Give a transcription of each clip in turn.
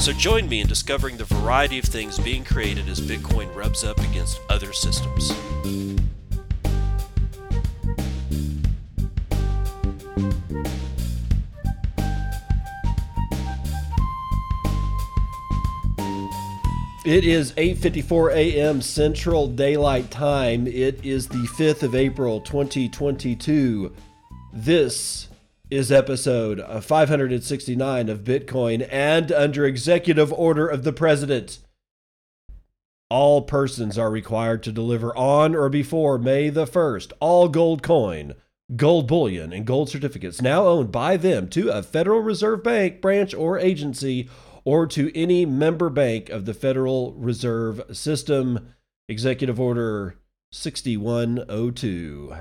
So join me in discovering the variety of things being created as Bitcoin rubs up against other systems. It is 8:54 a.m. Central Daylight Time. It is the 5th of April 2022. This is episode 569 of Bitcoin and under executive order of the president. All persons are required to deliver on or before May the 1st all gold coin, gold bullion, and gold certificates now owned by them to a Federal Reserve Bank branch or agency or to any member bank of the Federal Reserve System. Executive Order 6102.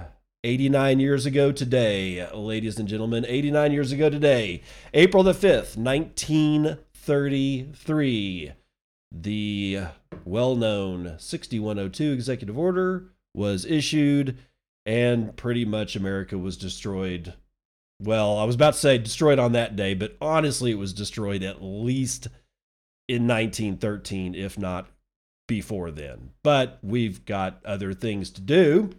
89 years ago today, ladies and gentlemen, 89 years ago today, April the 5th, 1933, the well known 6102 executive order was issued, and pretty much America was destroyed. Well, I was about to say destroyed on that day, but honestly, it was destroyed at least in 1913, if not before then. But we've got other things to do.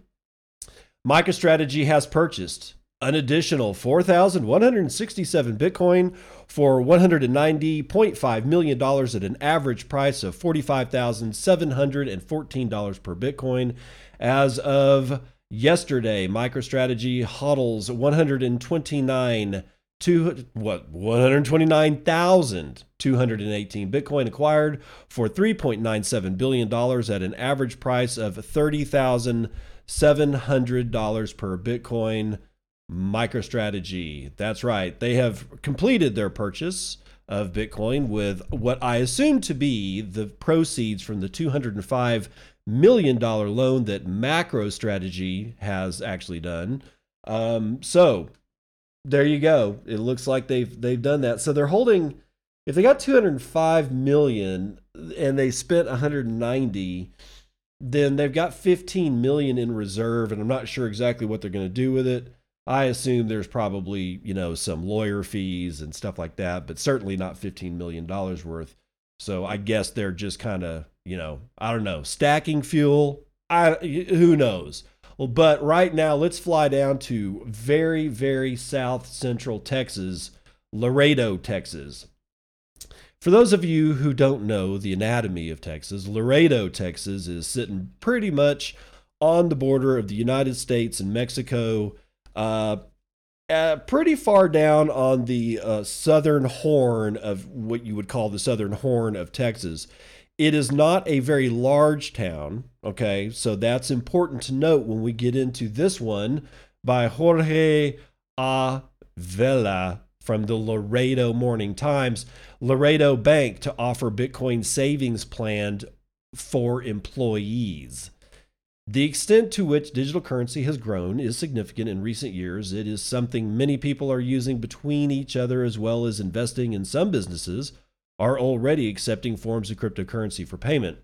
MicroStrategy has purchased an additional 4,167 Bitcoin for $190.5 million at an average price of $45,714 per Bitcoin. As of yesterday, MicroStrategy hodls 129 two what 129,218 Bitcoin acquired for 3.97 billion dollars at an average price of 30,000 $700 per Bitcoin MicroStrategy. That's right. They have completed their purchase of Bitcoin with what I assume to be the proceeds from the $205 million loan that MacroStrategy has actually done. Um, so there you go. It looks like they've they've done that. So they're holding if they got 205 million and they spent 190 then they've got 15 million in reserve and i'm not sure exactly what they're going to do with it. I assume there's probably you know some lawyer fees and stuff like that but certainly not 15 million dollars worth. So i guess they're just kind of you know i don't know stacking fuel. I who knows? Well but right now let's fly down to very very south central texas laredo texas for those of you who don't know the anatomy of Texas, Laredo, Texas is sitting pretty much on the border of the United States and Mexico, uh, uh, pretty far down on the uh, southern horn of what you would call the southern horn of Texas. It is not a very large town, okay? So that's important to note when we get into this one by Jorge A. Vela from the Laredo Morning Times. Laredo Bank to offer Bitcoin savings plan for employees. The extent to which digital currency has grown is significant in recent years. It is something many people are using between each other as well as investing in some businesses are already accepting forms of cryptocurrency for payment.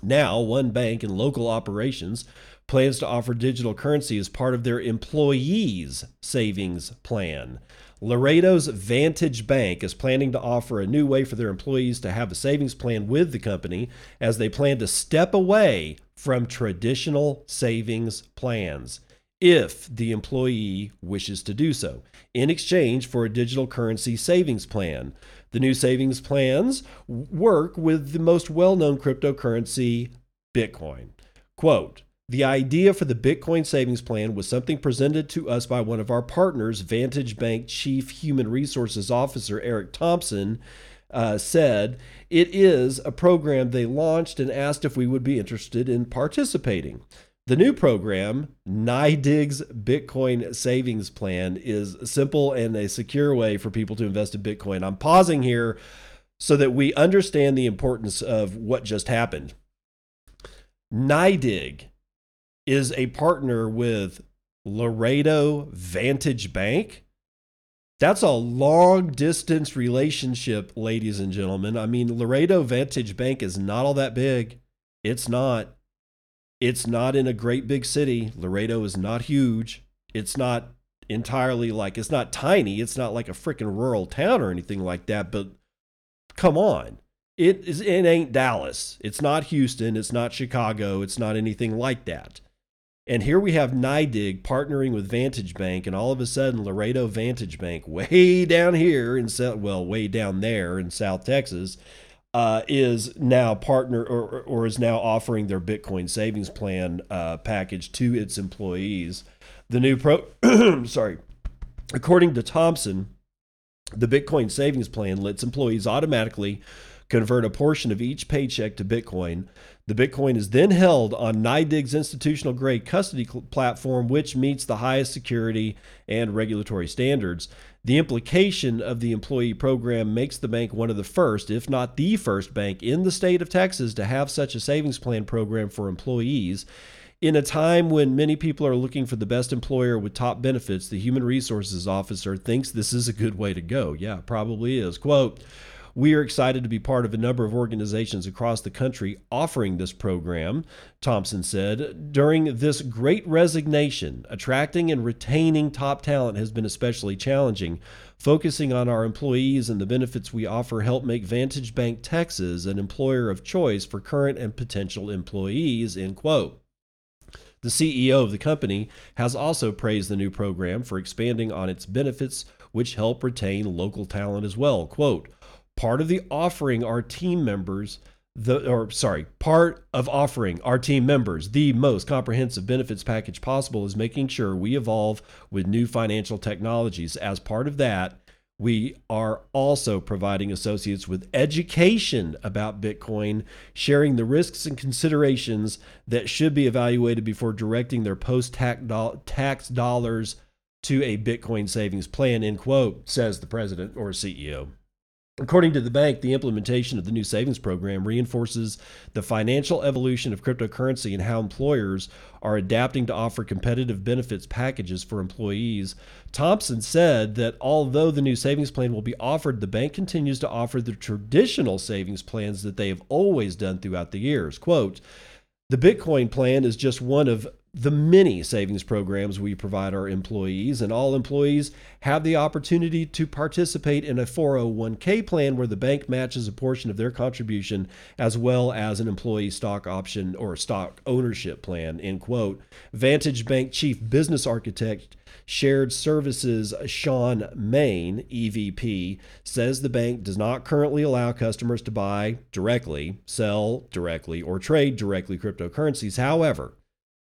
Now, one bank in local operations plans to offer digital currency as part of their employees' savings plan. Laredo's Vantage Bank is planning to offer a new way for their employees to have a savings plan with the company as they plan to step away from traditional savings plans if the employee wishes to do so, in exchange for a digital currency savings plan. The new savings plans work with the most well known cryptocurrency, Bitcoin. Quote, the idea for the Bitcoin savings plan was something presented to us by one of our partners, Vantage Bank Chief Human Resources Officer Eric Thompson. Uh, said it is a program they launched and asked if we would be interested in participating. The new program, NYDIG's Bitcoin Savings Plan, is a simple and a secure way for people to invest in Bitcoin. I'm pausing here so that we understand the importance of what just happened. NYDIG is a partner with Laredo Vantage Bank. That's a long distance relationship, ladies and gentlemen. I mean, Laredo Vantage Bank is not all that big. It's not. It's not in a great big city. Laredo is not huge. It's not entirely like, it's not tiny. It's not like a freaking rural town or anything like that. But come on. It is it ain't Dallas. It's not Houston. It's not Chicago. It's not anything like that. And here we have NYDIG partnering with Vantage Bank, and all of a sudden, Laredo Vantage Bank, way down here in South, well, way down there in South Texas, uh, is now partner or, or is now offering their Bitcoin savings plan uh, package to its employees. The new pro, sorry, according to Thompson, the Bitcoin savings plan lets employees automatically convert a portion of each paycheck to Bitcoin. The Bitcoin is then held on NYDIG's institutional grade custody platform, which meets the highest security and regulatory standards. The implication of the employee program makes the bank one of the first, if not the first, bank in the state of Texas to have such a savings plan program for employees. In a time when many people are looking for the best employer with top benefits, the human resources officer thinks this is a good way to go. Yeah, probably is. Quote, we are excited to be part of a number of organizations across the country offering this program, Thompson said. During this great resignation, attracting and retaining top talent has been especially challenging. Focusing on our employees and the benefits we offer help make Vantage Bank Texas an employer of choice for current and potential employees, end quote. The CEO of the company has also praised the new program for expanding on its benefits, which help retain local talent as well. Quote, part of the offering our team members the or sorry part of offering our team members. The most comprehensive benefits package possible is making sure we evolve with new financial technologies. As part of that we are also providing associates with education about bitcoin sharing the risks and considerations that should be evaluated before directing their post-tax dollars to a bitcoin savings plan end quote says the president or ceo According to the bank, the implementation of the new savings program reinforces the financial evolution of cryptocurrency and how employers are adapting to offer competitive benefits packages for employees. Thompson said that although the new savings plan will be offered, the bank continues to offer the traditional savings plans that they have always done throughout the years. Quote, the Bitcoin plan is just one of the many savings programs we provide our employees, and all employees have the opportunity to participate in a 401k plan where the bank matches a portion of their contribution as well as an employee stock option or stock ownership plan. End quote. Vantage Bank Chief Business Architect Shared Services Sean Main, EVP, says the bank does not currently allow customers to buy directly, sell directly, or trade directly cryptocurrencies. However,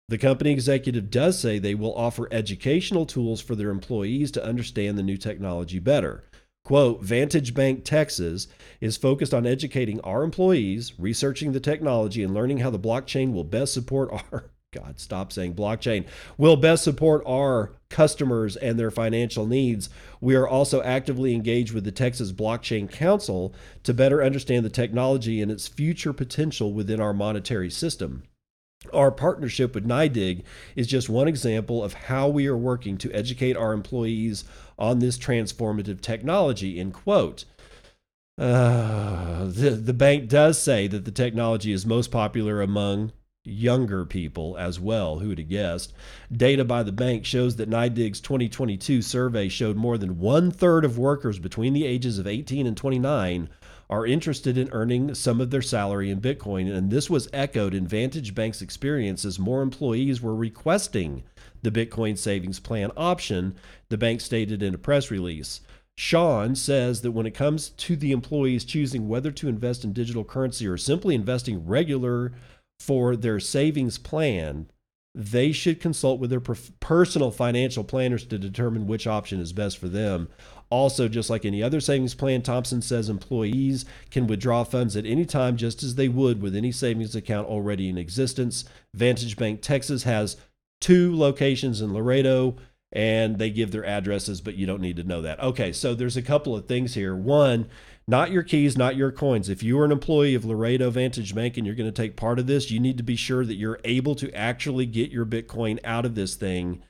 the company executive does say they will offer educational tools for their employees to understand the new technology better. Quote, Vantage Bank Texas is focused on educating our employees, researching the technology, and learning how the blockchain will best support our God, stop saying blockchain will best support our customers and their financial needs. We are also actively engaged with the Texas Blockchain Council to better understand the technology and its future potential within our monetary system. Our partnership with NYDIG is just one example of how we are working to educate our employees on this transformative technology. End quote. Uh, the, the bank does say that the technology is most popular among younger people as well. Who would have guessed? Data by the bank shows that NYDIG's 2022 survey showed more than one third of workers between the ages of 18 and 29 are interested in earning some of their salary in Bitcoin. And this was echoed in Vantage Bank's experience as more employees were requesting the Bitcoin savings plan option, the bank stated in a press release. Sean says that when it comes to the employees choosing whether to invest in digital currency or simply investing regular for their savings plan, they should consult with their personal financial planners to determine which option is best for them. Also, just like any other savings plan, Thompson says employees can withdraw funds at any time just as they would with any savings account already in existence. Vantage Bank Texas has two locations in Laredo and they give their addresses, but you don't need to know that. Okay, so there's a couple of things here. One, not your keys, not your coins. If you are an employee of Laredo Vantage Bank and you're going to take part of this, you need to be sure that you're able to actually get your Bitcoin out of this thing,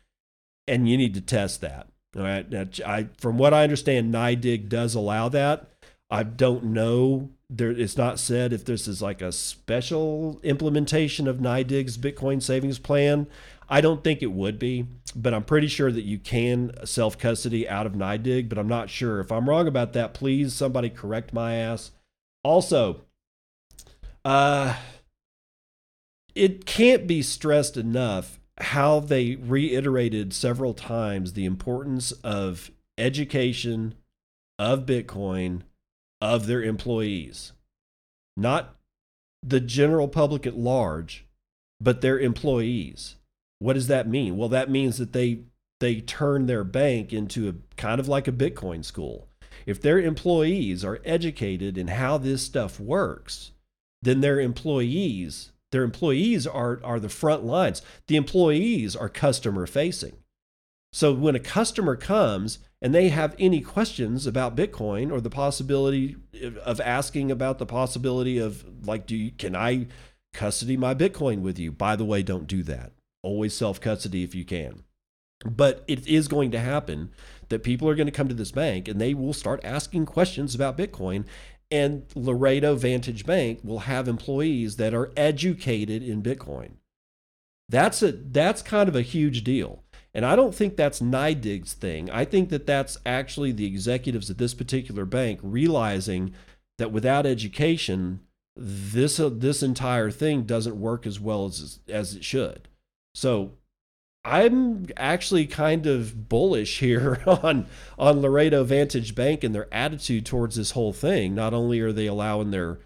and you need to test that. All right. I, from what I understand, NYDIG does allow that. I don't know. There, it's not said if this is like a special implementation of NYDIG's Bitcoin savings plan. I don't think it would be, but I'm pretty sure that you can self custody out of NYDIG, but I'm not sure. If I'm wrong about that, please somebody correct my ass. Also, uh, it can't be stressed enough how they reiterated several times the importance of education of Bitcoin of their employees, not the general public at large, but their employees. What does that mean? Well, that means that they they turn their bank into a kind of like a Bitcoin school. If their employees are educated in how this stuff works, then their employees, their employees are are the front lines. The employees are customer facing. So when a customer comes and they have any questions about Bitcoin or the possibility of asking about the possibility of like, do you, can I custody my Bitcoin with you? By the way, don't do that always self custody if you can. But it is going to happen that people are going to come to this bank and they will start asking questions about Bitcoin. And Laredo Vantage Bank will have employees that are educated in Bitcoin. That's a that's kind of a huge deal. And I don't think that's NYDIG's thing. I think that that's actually the executives at this particular bank realizing that without education, this uh, this entire thing doesn't work as well as as it should. So I'm actually kind of bullish here on on Laredo Vantage Bank and their attitude towards this whole thing. Not only are they allowing their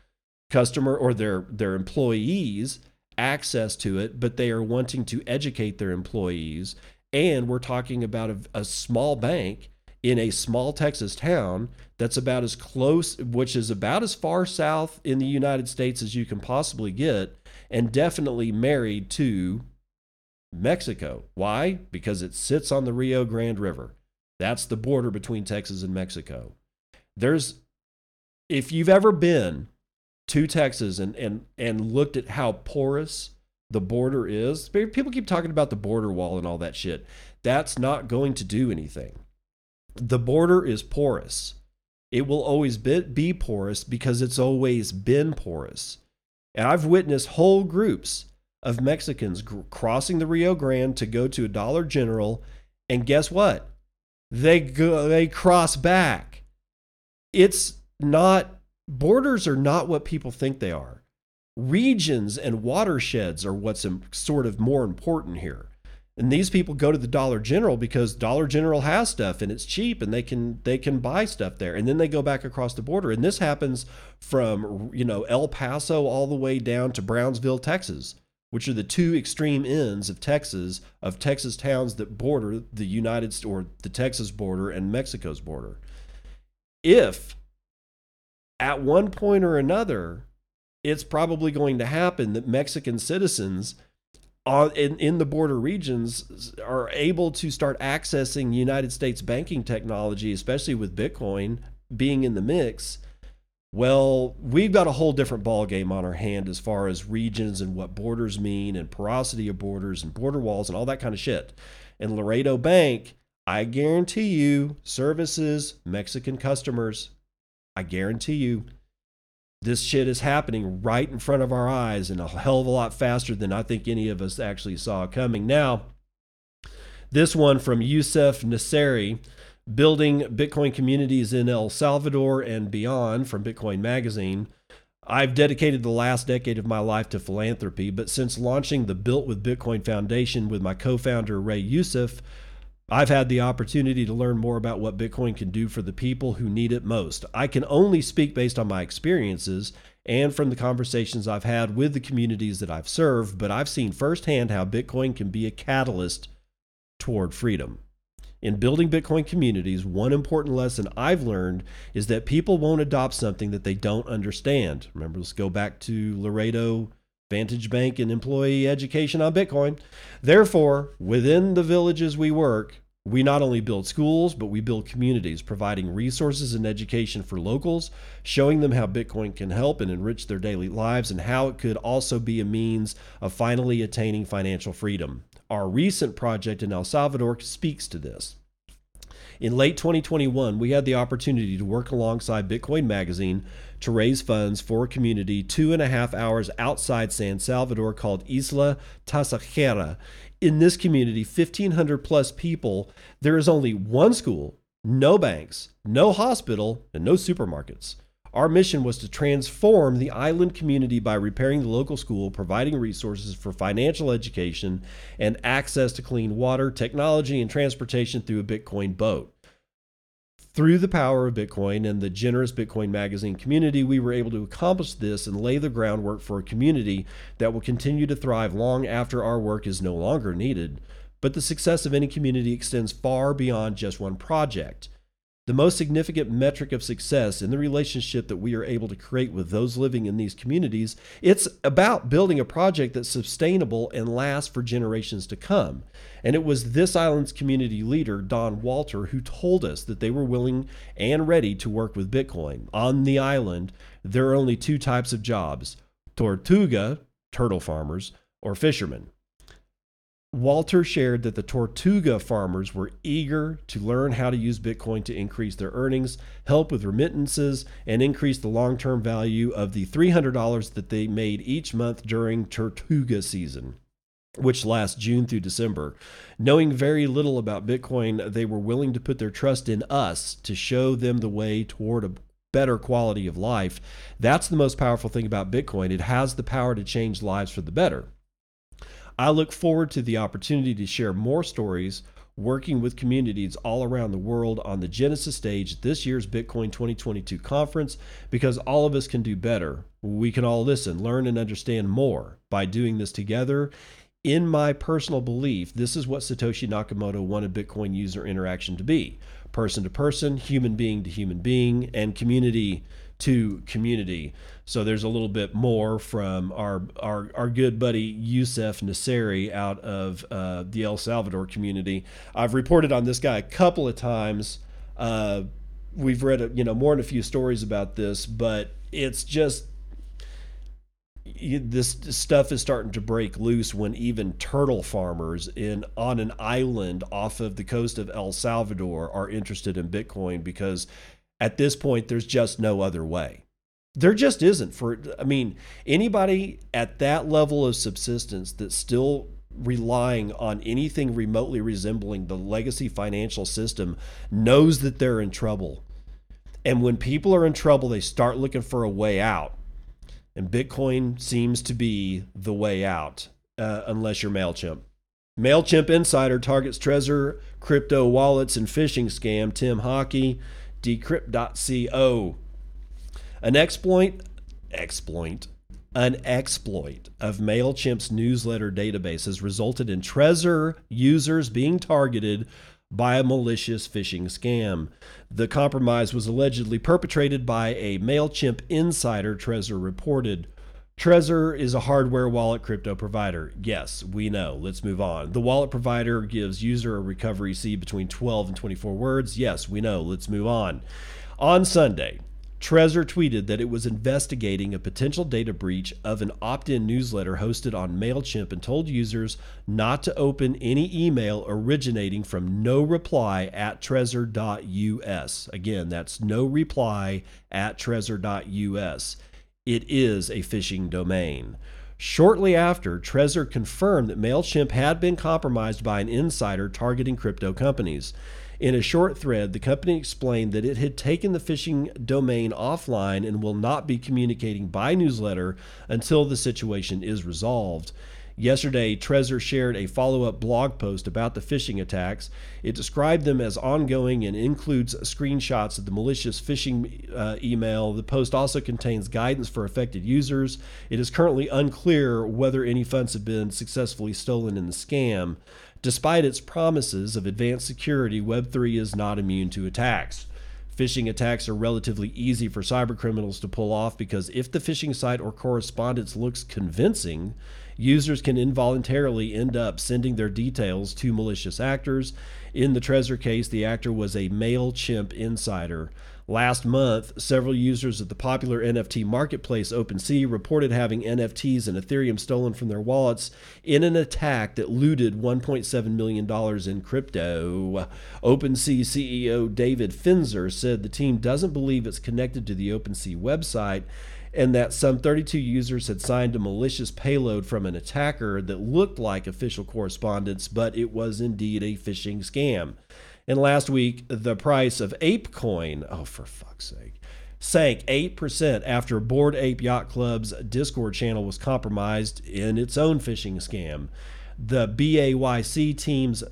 customer or their their employees access to it, but they are wanting to educate their employees. And we're talking about a, a small bank in a small Texas town that's about as close, which is about as far south in the United States as you can possibly get, and definitely married to Mexico. Why? Because it sits on the Rio Grande River. That's the border between Texas and Mexico. There's, if you've ever been to Texas and, and, and looked at how porous the border is, people keep talking about the border wall and all that shit. That's not going to do anything. The border is porous. It will always be, porous because it's always been porous. And I've witnessed whole groups of Mexicans crossing the Rio Grande to go to a Dollar General, and guess what? They go, they cross back. It's not borders are not what people think they are. Regions and watersheds are what's sort of more important here. And these people go to the Dollar General because Dollar General has stuff and it's cheap and they can they can buy stuff there. And then they go back across the border. And this happens from, you know, El Paso all the way down to Brownsville, Texas which are the two extreme ends of Texas, of Texas towns that border the United or the Texas border and Mexico's border. If at one point or another, it's probably going to happen that Mexican citizens on, in, in the border regions are able to start accessing United States banking technology, especially with Bitcoin being in the mix well, we've got a whole different ball game on our hand as far as regions and what borders mean and porosity of borders and border walls and all that kind of shit. And Laredo Bank, I guarantee you, services Mexican customers. I guarantee you, this shit is happening right in front of our eyes and a hell of a lot faster than I think any of us actually saw coming. Now, this one from Youssef Nasseri building Bitcoin communities in El Salvador and beyond from Bitcoin Magazine. I've dedicated the last decade of my life to philanthropy, but since launching the Built with Bitcoin Foundation with my co founder, Ray Youssef, I've had the opportunity to learn more about what Bitcoin can do for the people who need it most. I can only speak based on my experiences and from the conversations I've had with the communities that I've served, but I've seen firsthand how Bitcoin can be a catalyst toward freedom. In building Bitcoin communities, one important lesson I've learned is that people won't adopt something that they don't understand. Remember, let's go back to Laredo Vantage Bank and employee education on Bitcoin. Therefore, within the villages we work, We not only build schools, but we build communities, providing resources and education for locals, showing them how Bitcoin can help and enrich their daily lives, and how it could also be a means of finally attaining financial freedom. Our recent project in El Salvador speaks to this. In late 2021, we had the opportunity to work alongside Bitcoin Magazine to raise funds for a community two and a half hours outside San Salvador called Isla Tasajera. In this community, 1,500 plus people, there is only one school, no banks, no hospital, and no supermarkets. Our mission was to transform the island community by repairing the local school, providing resources for financial education, and access to clean water, technology, and transportation through a Bitcoin boat. Through the power of Bitcoin and the generous Bitcoin Magazine community, we were able to accomplish this and lay the groundwork for a community that will continue to thrive long after our work is no longer needed. But the success of any community extends far beyond just one project. The most significant metric of success in the relationship that we are able to create with those living in these communities, it's about building a project that's sustainable and lasts for generations to come. And it was this island's community leader, Don Walter, who told us that they were willing and ready to work with Bitcoin. On the island, there are only two types of jobs tortuga, turtle farmers, or fishermen. Walter shared that the Tortuga farmers were eager to learn how to use Bitcoin to increase their earnings, help with remittances, and increase the long term value of the $300 that they made each month during Tortuga season, which lasts June through December. Knowing very little about Bitcoin, they were willing to put their trust in us to show them the way toward a better quality of life. That's the most powerful thing about Bitcoin. It has the power to change lives for the better. I look forward to the opportunity to share more stories working with communities all around the world on the Genesis stage this year's Bitcoin 2022 conference because all of us can do better. We can all listen, learn, and understand more by doing this together. In my personal belief, this is what Satoshi Nakamoto wanted Bitcoin user interaction to be person to person, human being to human being, and community to community. So there's a little bit more from our our, our good buddy Youssef Nasseri out of uh, the El Salvador community. I've reported on this guy a couple of times. Uh, we've read you know more than a few stories about this, but it's just this stuff is starting to break loose when even turtle farmers in on an island off of the coast of El Salvador are interested in Bitcoin because at this point there's just no other way. There just isn't for I mean anybody at that level of subsistence that's still relying on anything remotely resembling the legacy financial system knows that they're in trouble. And when people are in trouble, they start looking for a way out and Bitcoin seems to be the way out, uh, unless you're MailChimp. MailChimp Insider targets Trezor, crypto wallets, and phishing scam. Tim Hakki, decrypt.co. An exploit, exploit, an exploit of MailChimp's newsletter database has resulted in Trezor users being targeted by a malicious phishing scam. The compromise was allegedly perpetrated by a MailChimp insider, Trezor reported. Trezor is a hardware wallet crypto provider. Yes, we know. Let's move on. The wallet provider gives user a recovery seed between 12 and 24 words. Yes, we know. Let's move on. On Sunday, Trezor tweeted that it was investigating a potential data breach of an opt in newsletter hosted on MailChimp and told users not to open any email originating from no reply at trezor.us. Again, that's no reply at trezor.us. It is a phishing domain. Shortly after, Trezor confirmed that MailChimp had been compromised by an insider targeting crypto companies. In a short thread, the company explained that it had taken the phishing domain offline and will not be communicating by newsletter until the situation is resolved. Yesterday, Trezor shared a follow up blog post about the phishing attacks. It described them as ongoing and includes screenshots of the malicious phishing uh, email. The post also contains guidance for affected users. It is currently unclear whether any funds have been successfully stolen in the scam. Despite its promises of advanced security, Web3 is not immune to attacks. Phishing attacks are relatively easy for cybercriminals to pull off because if the phishing site or correspondence looks convincing, users can involuntarily end up sending their details to malicious actors. In the Trezor case, the actor was a MailChimp insider. Last month, several users of the popular NFT marketplace OpenSea reported having NFTs and Ethereum stolen from their wallets in an attack that looted $1.7 million in crypto. OpenSea CEO David Finzer said the team doesn't believe it's connected to the OpenSea website and that some 32 users had signed a malicious payload from an attacker that looked like official correspondence, but it was indeed a phishing scam. And last week, the price of ApeCoin, oh, for fuck's sake, sank 8% after Bored Ape Yacht Club's Discord channel was compromised in its own phishing scam. The BAYC team's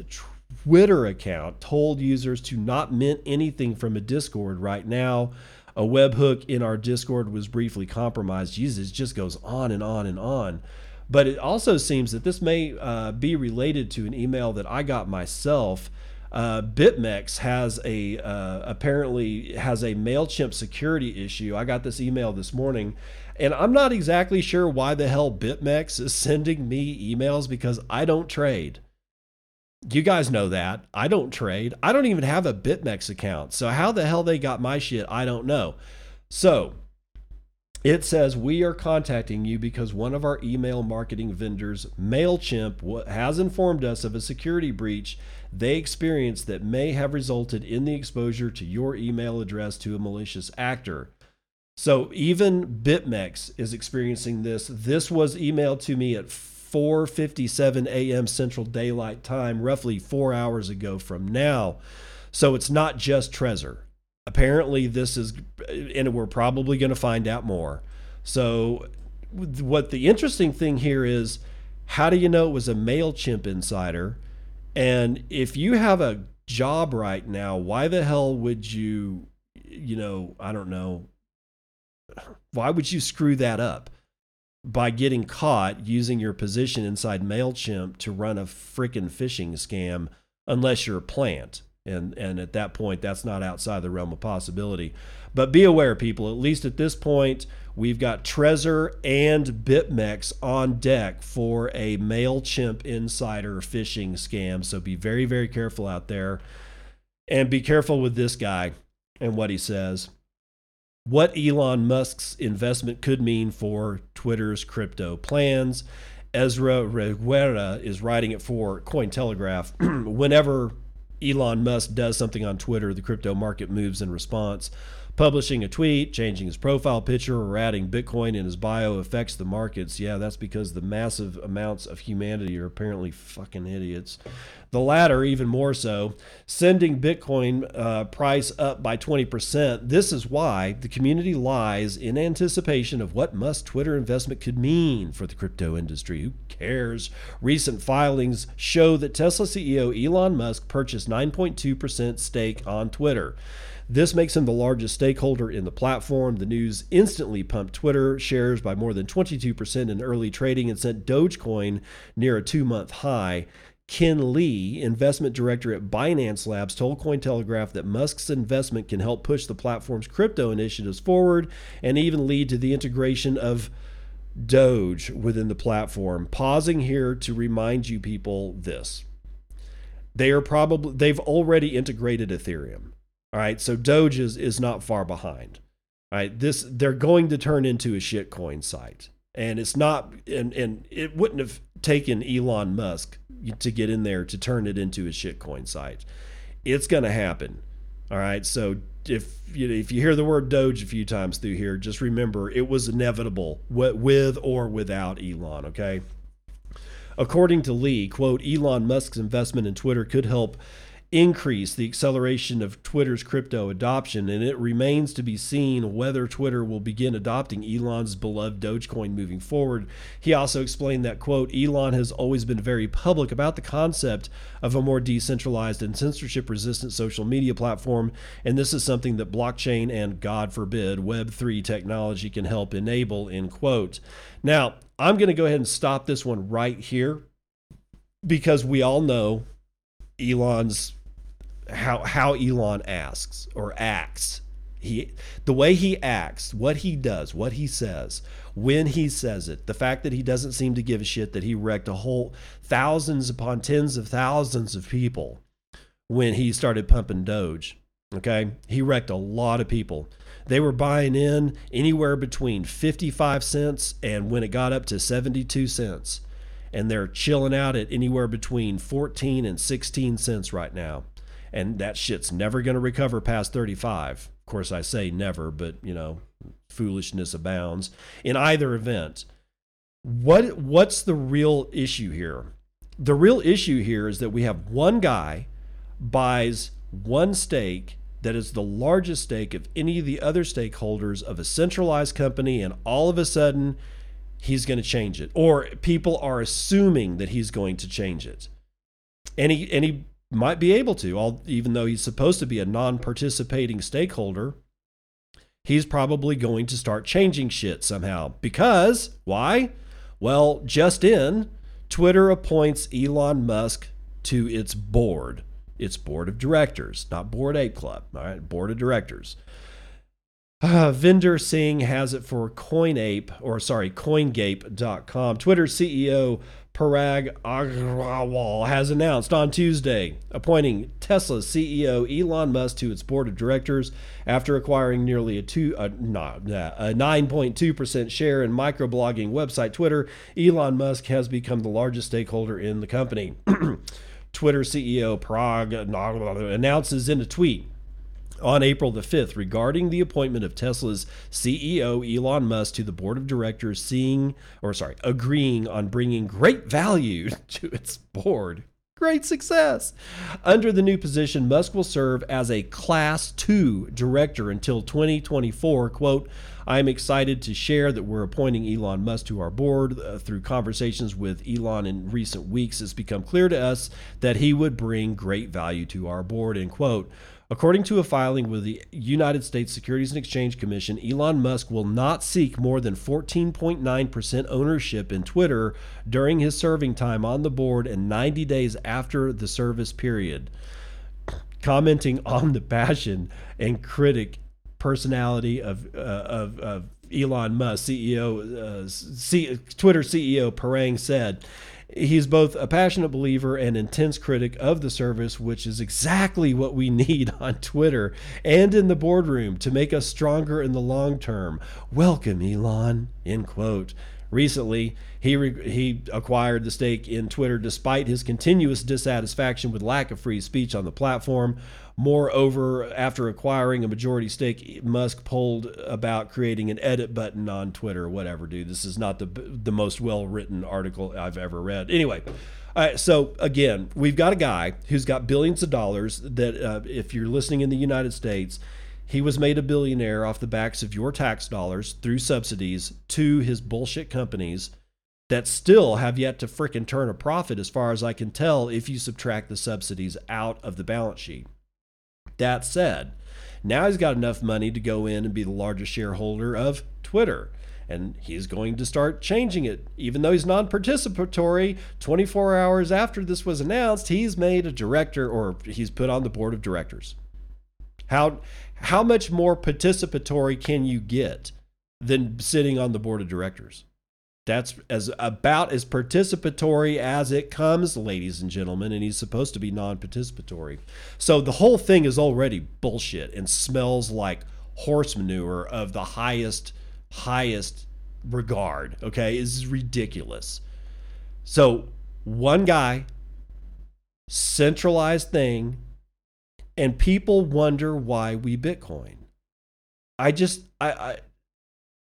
Twitter account told users to not mint anything from a Discord right now. A webhook in our Discord was briefly compromised. Jesus, just goes on and on and on. But it also seems that this may uh, be related to an email that I got myself uh, BitMEX has a uh, apparently has a Mailchimp security issue. I got this email this morning, and I'm not exactly sure why the hell BitMEX is sending me emails because I don't trade. You guys know that I don't trade. I don't even have a BitMEX account. So how the hell they got my shit, I don't know. So it says we are contacting you because one of our email marketing vendors, MailChimp, has informed us of a security breach they experienced that may have resulted in the exposure to your email address to a malicious actor. So even BitMEX is experiencing this. This was emailed to me at 4:57 a.m. Central Daylight Time, roughly 4 hours ago from now. So it's not just Trezor. Apparently this is and we're probably going to find out more. So what the interesting thing here is how do you know it was a MailChimp insider? And if you have a job right now, why the hell would you, you know, I don't know, why would you screw that up by getting caught using your position inside MailChimp to run a freaking phishing scam unless you're a plant? And, and at that point, that's not outside the realm of possibility. But be aware, people, at least at this point, We've got Trezor and BitMEX on deck for a MailChimp insider phishing scam. So be very, very careful out there. And be careful with this guy and what he says. What Elon Musk's investment could mean for Twitter's crypto plans. Ezra Reguerra is writing it for Cointelegraph. Whenever Elon Musk does something on Twitter, the crypto market moves in response. Publishing a tweet, changing his profile picture, or adding Bitcoin in his bio affects the markets. Yeah, that's because the massive amounts of humanity are apparently fucking idiots. The latter, even more so, sending Bitcoin uh, price up by 20%. This is why the community lies in anticipation of what Musk Twitter investment could mean for the crypto industry. Who cares? Recent filings show that Tesla CEO Elon Musk purchased 9.2% stake on Twitter. This makes him the largest stakeholder in the platform. The news instantly pumped Twitter shares by more than 22% in early trading and sent Dogecoin near a two month high. Ken Lee, investment director at Binance Labs, told Cointelegraph that Musk's investment can help push the platform's crypto initiatives forward and even lead to the integration of Doge within the platform. Pausing here to remind you people this. They are probably they've already integrated Ethereum. All right, so Doge is, is not far behind. All right, this they're going to turn into a shitcoin site, and it's not, and and it wouldn't have taken Elon Musk to get in there to turn it into a shitcoin site. It's going to happen. All right, so if you if you hear the word Doge a few times through here, just remember it was inevitable with or without Elon. Okay. According to Lee, quote, Elon Musk's investment in Twitter could help increase the acceleration of Twitter's crypto adoption, and it remains to be seen whether Twitter will begin adopting Elon's beloved Dogecoin moving forward. He also explained that, quote, Elon has always been very public about the concept of a more decentralized and censorship resistant social media platform, and this is something that blockchain and, God forbid, Web3 technology can help enable, end quote. Now, I'm going to go ahead and stop this one right here because we all know Elon's how how Elon asks or acts. He the way he acts, what he does, what he says, when he says it, the fact that he doesn't seem to give a shit that he wrecked a whole thousands upon tens of thousands of people when he started pumping Doge. Okay, he wrecked a lot of people. They were buying in anywhere between 55 cents and when it got up to 72 cents. And they're chilling out at anywhere between 14 and 16 cents right now. And that shit's never going to recover past 35. Of course, I say never, but you know, foolishness abounds. In either event, what what's the real issue here? The real issue here is that we have one guy buys one stake that is the largest stake of any of the other stakeholders of a centralized company, and all of a sudden he's going to change it, or people are assuming that he's going to change it, and he might be able to, all, even though he's supposed to be a non-participating stakeholder. He's probably going to start changing shit somehow. Because why? Well, just in, Twitter appoints Elon Musk to its board its board of directors, not Board Ape Club, all right, board of directors. Uh, Varinder Singh has it for CoinApe, or sorry, CoinGape.com. Twitter CEO Parag Agrawal has announced on Tuesday appointing Tesla CEO Elon Musk to its board of directors after acquiring nearly a two a, not, uh, a 9.2% share in microblogging website Twitter. Elon Musk has become the largest stakeholder in the company. Twitter CEO Parag announces in a tweet on April the 5th regarding the appointment of Tesla's CEO Elon Musk to the board of directors seeing or sorry agreeing on bringing great value to its board great success under the new position Musk will serve as a class 2 director until 2024 quote I'm excited to share that we're appointing Elon Musk to our board. Uh, through conversations with Elon in recent weeks, it's become clear to us that he would bring great value to our board. End quote. According to a filing with the United States Securities and Exchange Commission, Elon Musk will not seek more than 14.9% ownership in Twitter during his serving time on the board and 90 days after the service period. Commenting on the passion and critic personality of uh, of, of Elon Musk, CEO, uh, C- Twitter CEO Parang said. He's both a passionate believer and intense critic of the service, which is exactly what we need on Twitter and in the boardroom to make us stronger in the long term. Welcome, Elon. End quote. Recently, he re- he acquired the stake in Twitter despite his continuous dissatisfaction with lack of free speech on the platform. Moreover, after acquiring a majority stake, Musk pulled about creating an edit button on Twitter. Or whatever, dude. This is not the the most well written article I've ever read. Anyway. so again, we've got a guy who's got billions of dollars. That uh, if you're listening in the United States, he was made a billionaire off the backs of your tax dollars through subsidies to his bullshit companies that still have yet to fricking turn a profit, as far as I can tell, if you subtract the subsidies out of the balance sheet. That said, now he's got enough money to go in and be the largest shareholder of Twitter. And he's going to start changing it. Even though he's non participatory, 24 hours after this was announced, he's made a director or he's put on the board of directors. How, how much more participatory can you get than sitting on the board of directors? That's as about as participatory as it comes, ladies and gentlemen, and he's supposed to be non-participatory. So the whole thing is already bullshit and smells like horse manure of the highest highest regard, okay? Is ridiculous. So one guy centralized thing and people wonder why we bitcoin. I just I, I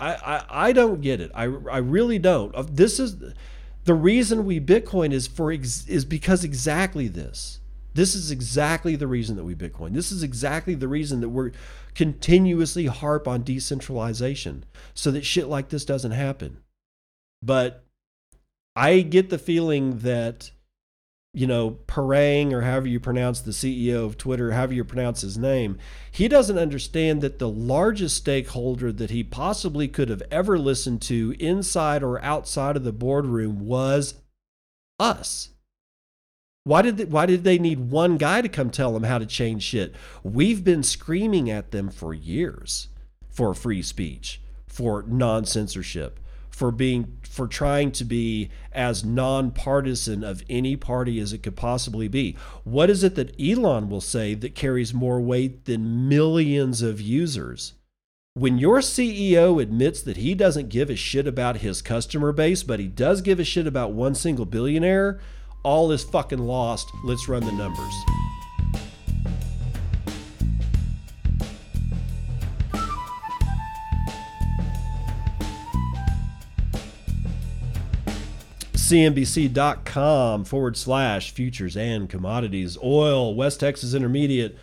I, I, I don't get it. I, I really don't. Uh, this is the reason we Bitcoin is for ex, is because exactly this. This is exactly the reason that we Bitcoin. This is exactly the reason that we're continuously harp on decentralization so that shit like this doesn't happen. But I get the feeling that you know, Parang or however you pronounce the CEO of Twitter, however you pronounce his name, he doesn't understand that the largest stakeholder that he possibly could have ever listened to inside or outside of the boardroom was us. Why did they, why did they need one guy to come tell them how to change shit? We've been screaming at them for years for free speech, for non-censorship, for being for trying to be as nonpartisan of any party as it could possibly be. What is it that Elon will say that carries more weight than millions of users? When your CEO admits that he doesn't give a shit about his customer base, but he does give a shit about one single billionaire, all is fucking lost. Let's run the numbers. CNBC.com forward slash futures and commodities. Oil, West Texas Intermediate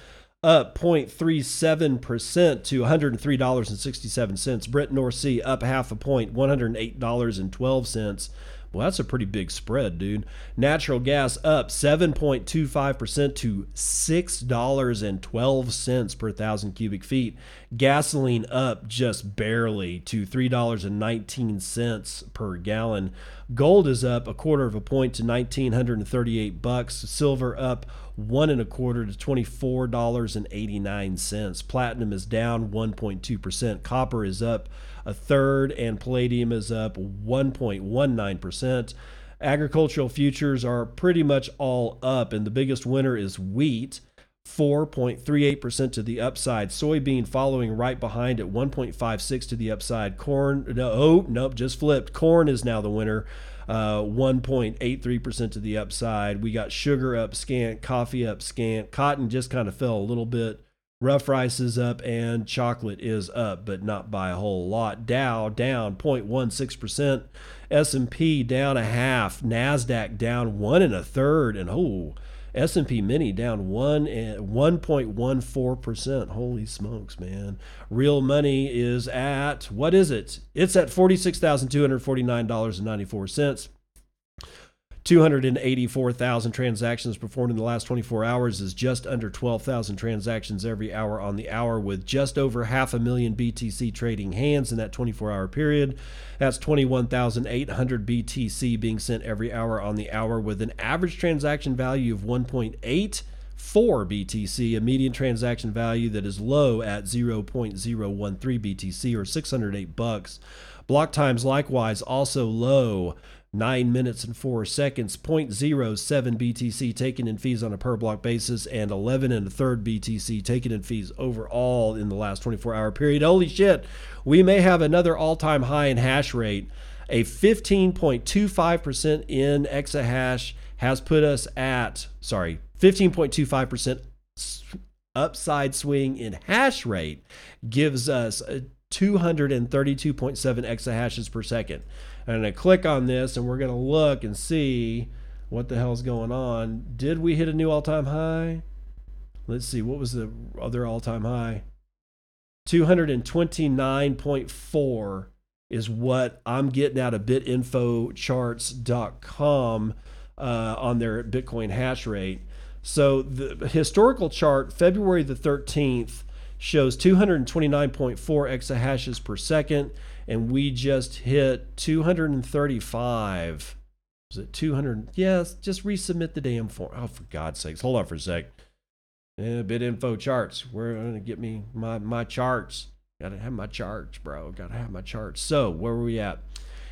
up 0.37% to $103.67. Brent North Sea up half a point, $108.12. Well, that's a pretty big spread, dude. Natural gas up 7.25% to $6.12 per thousand cubic feet. Gasoline up just barely to $3.19 per gallon. Gold is up a quarter of a point to 1938 bucks. Silver up one and a quarter to $24.89. Platinum is down 1.2%. Copper is up a third, and palladium is up 1.19%. Agricultural futures are pretty much all up, and the biggest winner is wheat. 4.38% to the upside. Soybean following right behind at 1.56 to the upside. Corn, no, oh, nope, just flipped. Corn is now the winner. Uh, 1.83% to the upside. We got sugar up scant, coffee up scant. Cotton just kind of fell a little bit. Rough rice is up and chocolate is up, but not by a whole lot. Dow down 0.16%, S&P down a half, Nasdaq down one and a third, and oh, S&P mini down 1 eh, 1.14%. Holy smokes, man. Real money is at what is it? It's at $46,249.94. 284,000 transactions performed in the last 24 hours is just under 12,000 transactions every hour on the hour, with just over half a million BTC trading hands in that 24 hour period. That's 21,800 BTC being sent every hour on the hour, with an average transaction value of 1.8 for BTC, a median transaction value that is low at 0.013 BTC or 608 bucks. Block times likewise also low 9 minutes and 4 seconds, 0.07 BTC taken in fees on a per block basis, and 11 and a third BTC taken in fees overall in the last 24 hour period. Holy shit, we may have another all time high in hash rate. A 15.25% in exahash has put us at, sorry, 15.25% upside swing in hash rate gives us 232.7 exahashes per second. And I click on this and we're going to look and see what the hell's going on. Did we hit a new all time high? Let's see, what was the other all time high? 229.4 is what I'm getting out of bitinfocharts.com uh, on their Bitcoin hash rate. So the historical chart, February the 13th, shows 229.4 exahashes per second and we just hit 235. Was it 200? Yes, just resubmit the damn form. Oh, for God's sakes. Hold on for a sec. Yeah, bit info charts. We're going to get me my, my charts. Got to have my charts, bro. Got to have my charts. So, where were we at?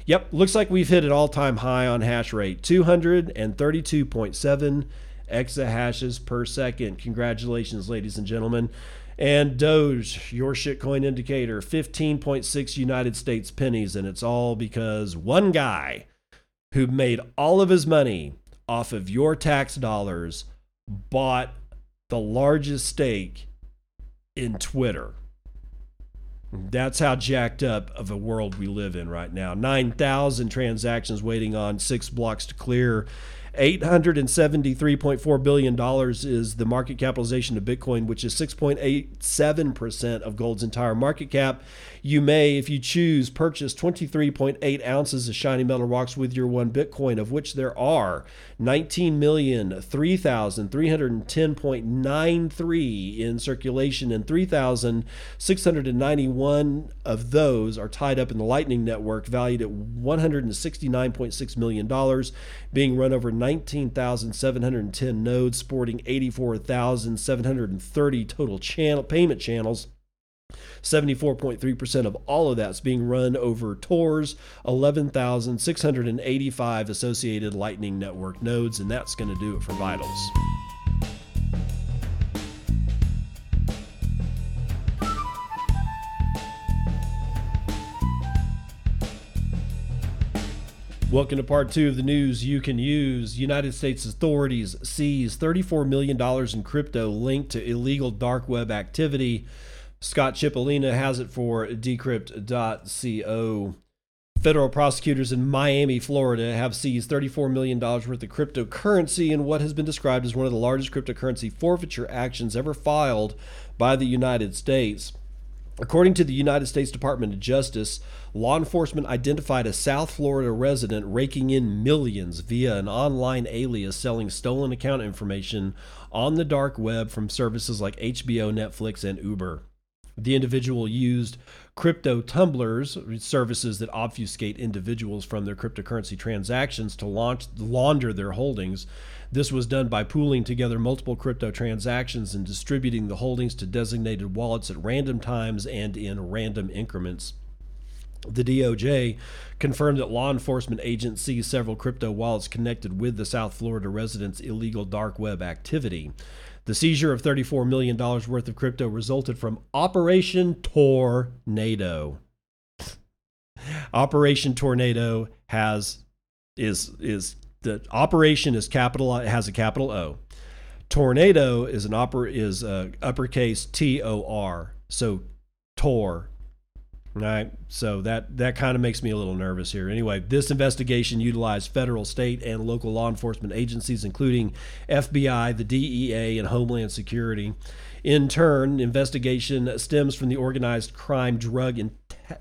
Yep, looks like we've hit an all time high on hash rate 232.7 exahashes per second. Congratulations, ladies and gentlemen. And Doge, your shitcoin indicator, 15.6 United States pennies. And it's all because one guy who made all of his money off of your tax dollars bought the largest stake in Twitter. That's how jacked up of a world we live in right now. 9,000 transactions waiting on six blocks to clear. $873.4 billion is the market capitalization of Bitcoin, which is 6.87% of gold's entire market cap. You may, if you choose, purchase 23.8 ounces of shiny metal rocks with your one Bitcoin, of which there are 19,003,310.93 in circulation, and 3,691 of those are tied up in the Lightning Network, valued at $169.6 million, being run over 90 19,710 nodes sporting 84,730 total channel payment channels. 74.3% of all of that's being run over Tor's 11,685 associated Lightning Network nodes, and that's going to do it for Vitals. Welcome to part two of the news you can use. United States authorities seize $34 million in crypto linked to illegal dark web activity. Scott Chipolina has it for decrypt.co. Federal prosecutors in Miami, Florida have seized $34 million worth of cryptocurrency in what has been described as one of the largest cryptocurrency forfeiture actions ever filed by the United States. According to the United States Department of Justice, law enforcement identified a South Florida resident raking in millions via an online alias selling stolen account information on the dark web from services like HBO, Netflix, and Uber. The individual used crypto tumblers, services that obfuscate individuals from their cryptocurrency transactions to launch, launder their holdings. This was done by pooling together multiple crypto transactions and distributing the holdings to designated wallets at random times and in random increments. The DOJ confirmed that law enforcement agents seized several crypto wallets connected with the South Florida resident's illegal dark web activity. The seizure of $34 million worth of crypto resulted from Operation Tornado. Operation Tornado has is is the operation is capital has a capital O. Tornado is an upper is a uppercase T O R. So Tor Right. So that that kind of makes me a little nervous here. Anyway, this investigation utilized federal, state, and local law enforcement agencies, including FBI, the DEA, and Homeland Security. In turn, investigation stems from the organized crime drug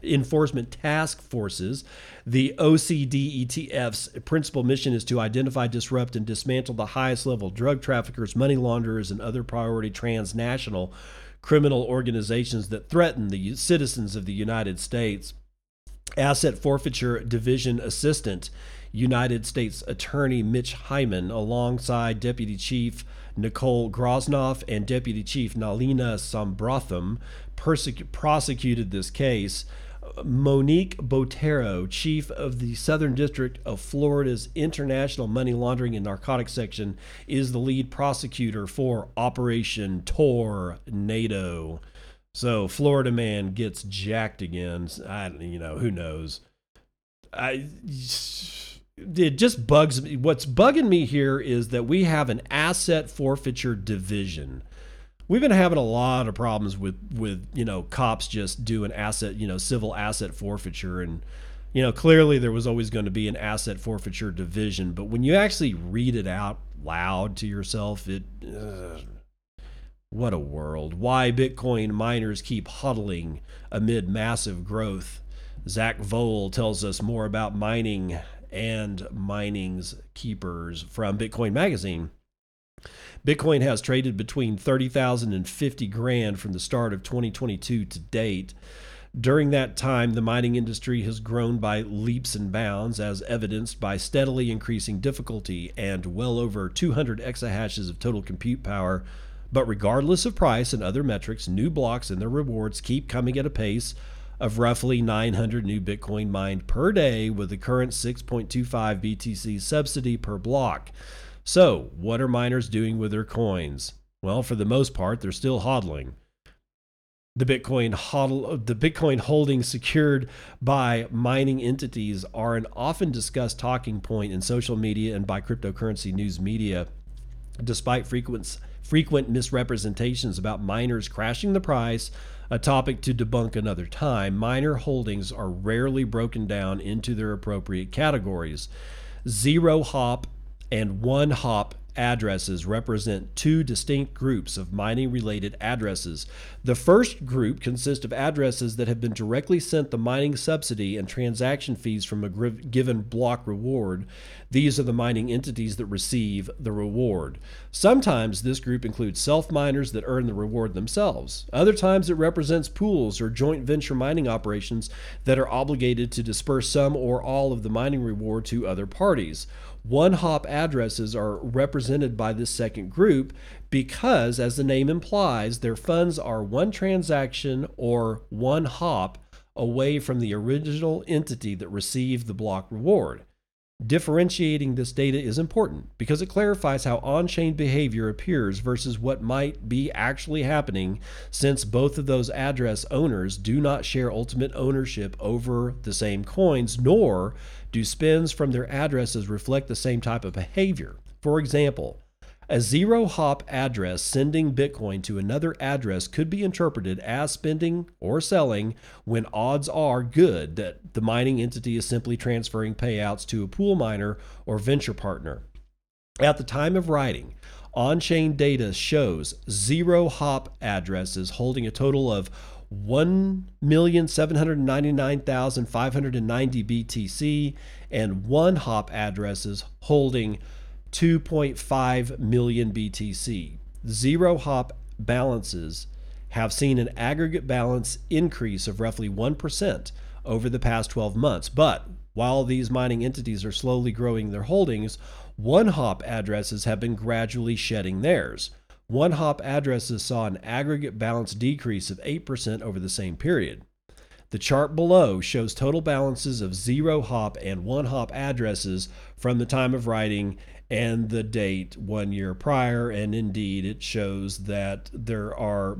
enforcement task forces. The OCDETF's principal mission is to identify, disrupt, and dismantle the highest level drug traffickers, money launderers, and other priority transnational criminal organizations that threaten the citizens of the United States. Asset Forfeiture Division Assistant United States Attorney Mitch Hyman, alongside Deputy Chief Nicole Grosnoff and Deputy Chief Nalina Sombuntham, prosecuted this case. Monique Botero, chief of the Southern District of Florida's International Money Laundering and Narcotics Section, is the lead prosecutor for Operation Tornado. So Florida man gets jacked again. I, you know, who knows? I it just bugs me. What's bugging me here is that we have an asset forfeiture division we've been having a lot of problems with with you know cops just doing asset you know civil asset forfeiture. And you know clearly there was always going to be an asset forfeiture division. But when you actually read it out loud to yourself it uh, what a world. Why bitcoin miners keep hodling amid massive growth. Zach Voell tells us more about mining and mining's keepers from bitcoin magazine Bitcoin has traded between 30,000 and 50 grand from the start of 2022 to date. During that time, the mining industry has grown by leaps and bounds, as evidenced by steadily increasing difficulty and well over 200 exahashes of total compute power. But regardless of price and other metrics, new blocks and their rewards keep coming at a pace of roughly 900 new Bitcoin mined per day, with the current 6.25 BTC subsidy per block. So, what are miners doing with their coins? Well, for the most part, they're still hodling. The Bitcoin hodl, the Bitcoin holdings secured by mining entities are an often discussed talking point in social media and by cryptocurrency news media. Despite frequent frequent misrepresentations about miners crashing the price, a topic to debunk another time, miner holdings are rarely broken down into their appropriate categories. Zero hop and one hop addresses represent two distinct groups of mining related addresses. The first group consists of addresses that have been directly sent the mining subsidy and transaction fees from a given block reward. These are the mining entities that receive the reward. Sometimes this group includes self miners that earn the reward themselves. Other times it represents pools or joint venture mining operations that are obligated to disperse some or all of the mining reward to other parties. One hop addresses are represented by this second group because, as the name implies, their funds are one transaction or one hop away from the original entity that received the block reward. Differentiating this data is important because it clarifies how on chain behavior appears versus what might be actually happening, since both of those address owners do not share ultimate ownership over the same coins, nor do spins from their addresses reflect the same type of behavior. For example, a zero hop address sending Bitcoin to another address could be interpreted as spending or selling when odds are good that the mining entity is simply transferring payouts to a pool miner or venture partner. At the time of writing, on chain data shows zero hop addresses holding a total of 1,799,590 BTC and one hop addresses holding 2.5 million BTC. Zero hop balances have seen an aggregate balance increase of roughly 1% over the past 12 months. But while these mining entities are slowly growing their holdings, one hop addresses have been gradually shedding theirs. One hop addresses saw an aggregate balance decrease of 8% over the same period. The chart below shows total balances of zero hop and one hop addresses from the time of writing and the date one year prior. And indeed, it shows that there are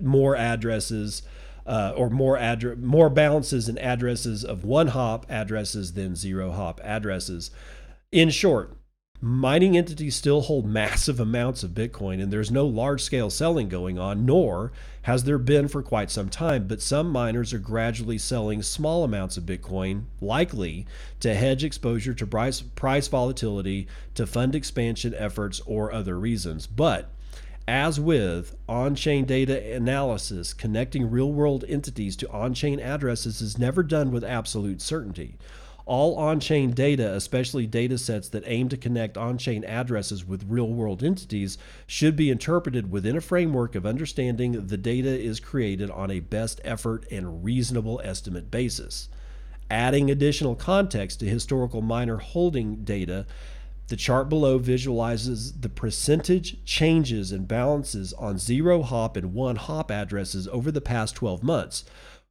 more addresses. Uh, or more address, more balances and addresses of one hop addresses than zero hop addresses. In short, mining entities still hold massive amounts of Bitcoin, and there's no large scale selling going on, nor has there been for quite some time. But some miners are gradually selling small amounts of Bitcoin, likely to hedge exposure to price, price volatility, to fund expansion efforts, or other reasons. But as with on chain data analysis, connecting real world entities to on chain addresses is never done with absolute certainty. All on chain data, especially data sets that aim to connect on chain addresses with real world entities, should be interpreted within a framework of understanding the data is created on a best effort and reasonable estimate basis. Adding additional context to historical miner holding data, the chart below visualizes the percentage changes and balances on zero hop and one hop addresses over the past 12 months.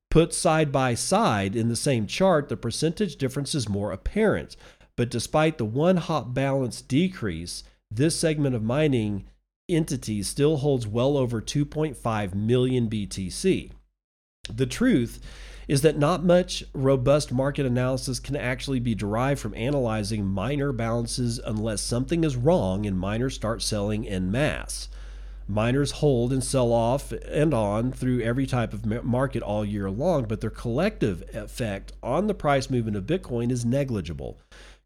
Put side by side in the same chart, the percentage difference is more apparent. But despite the one hop balance decrease, this segment of mining entities still holds well over 2.5 million BTC. The truth is that not much robust market analysis can actually be derived from analyzing miner balances unless something is wrong and miners start selling en masse. Miners hold and sell off and on through every type of market all year long, but their collective effect on the price movement of Bitcoin is negligible.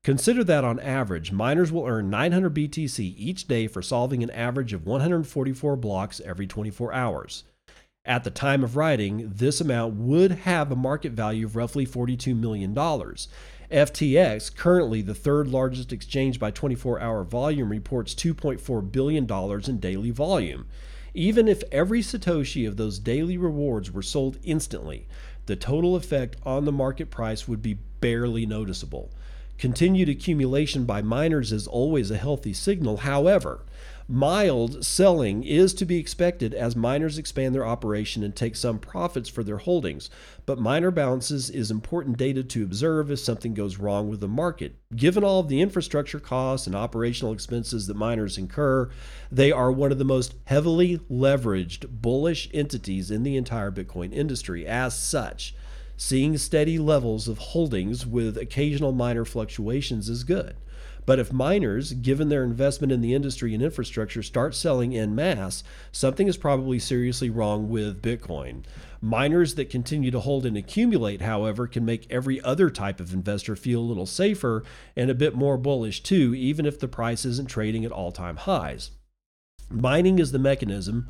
Consider that on average, miners will earn 900 BTC each day for solving an average of 144 blocks every 24 hours. At the time of writing, this amount would have a market value of roughly $42 million. FTX, currently the third largest exchange by 24 hour volume, reports $2.4 billion in daily volume. Even if every Satoshi of those daily rewards were sold instantly, the total effect on the market price would be barely noticeable. Continued accumulation by miners is always a healthy signal. However, Mild selling is to be expected as miners expand their operation and take some profits for their holdings, but miner balances is important data to observe if something goes wrong with the market. Given all of the infrastructure costs and operational expenses that miners incur, they are one of the most heavily leveraged bullish entities in the entire Bitcoin industry. As such, seeing steady levels of holdings with occasional minor fluctuations is good. But if miners, given their investment in the industry and infrastructure, start selling en masse, something is probably seriously wrong with Bitcoin. Miners that continue to hold and accumulate, however, can make every other type of investor feel a little safer and a bit more bullish too, even if the price isn't trading at all time highs. Mining is the mechanism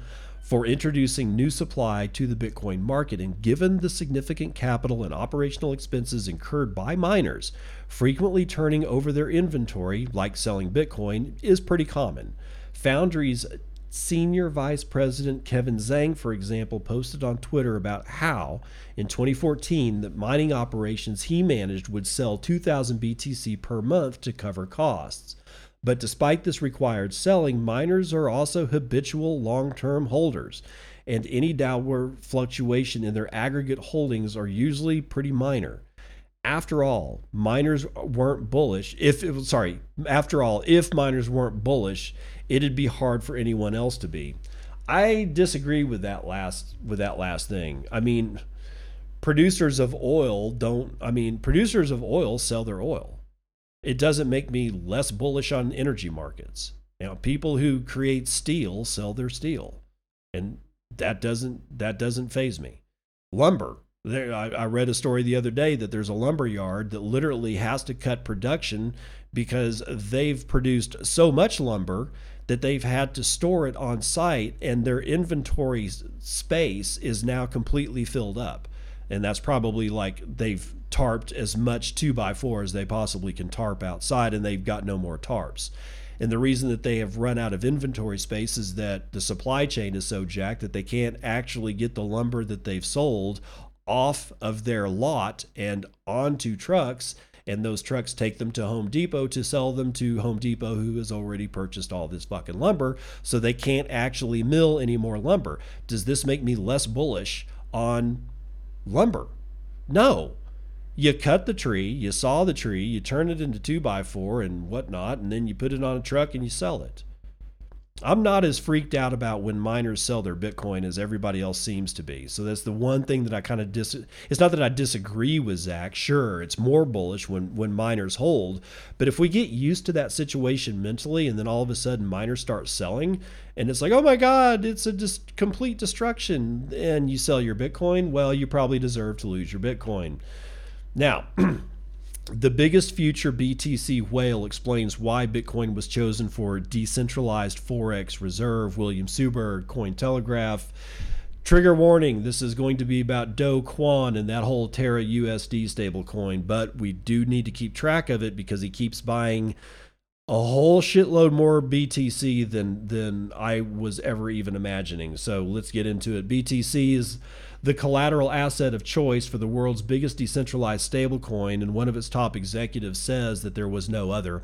for introducing new supply to the Bitcoin market. And given the significant capital and operational expenses incurred by miners, frequently turning over their inventory, like selling Bitcoin, is pretty common. Foundry's Senior Vice President Kevin Zhang, for example, posted on Twitter about how in 2014 the mining operations he managed would sell 2,000 BTC per month to cover costs. But despite this required selling, miners are also habitual long term holders, and any downward fluctuation in their aggregate holdings are usually pretty minor. After all, miners weren't bullish. If it was, sorry, after all, if miners weren't bullish, it'd be hard for anyone else to be. I disagree with that last with that last thing. I mean, producers of oil don't I mean, producers of oil sell their oil it doesn't make me less bullish on energy markets. Now, people who create steel sell their steel, and that doesn't that doesn't phase me. Lumber. There, I, I read a story the other day that there's a lumber yard that literally has to cut production because they've produced so much lumber that they've had to store it on site, and their inventory space is now completely filled up and that's probably like they've tarped as much two by four as they possibly can tarp outside, and they've got no more tarps. And the reason that they have run out of inventory space is that the supply chain is so jacked that they can't actually get the lumber that they've sold off of their lot and onto trucks. And those trucks take them to Home Depot to sell them to Home Depot, who has already purchased all this fucking lumber. So they can't actually mill any more lumber. Does this make me less bullish on lumber. No. You cut the tree, you saw the tree, you turn it into two by four and whatnot, and then you put it on a truck and you sell it. I'm not as freaked out about when miners sell their Bitcoin as everybody else seems to be. So that's the one thing that I kind of dis. It's not that I disagree with Zach. Sure, it's more bullish when when miners hold, but if we get used to that situation mentally, and then all of a sudden miners start selling, and it's like, oh my God, it's a dis- complete destruction, and you sell your Bitcoin, well, you probably deserve to lose your Bitcoin. Now. The biggest future BTC whale explains why Bitcoin was chosen for decentralized Forex reserve. William Suberg, Cointelegraph. Trigger warning this is going to be about Do Kwon and that whole Terra USD stablecoin, but we do need to keep track of it because he keeps buying a whole shitload more BTC than than I was ever even imagining. So let's get into it. BTC is the collateral asset of choice for the world's biggest decentralized stablecoin, and one of its top executives says that there was no other.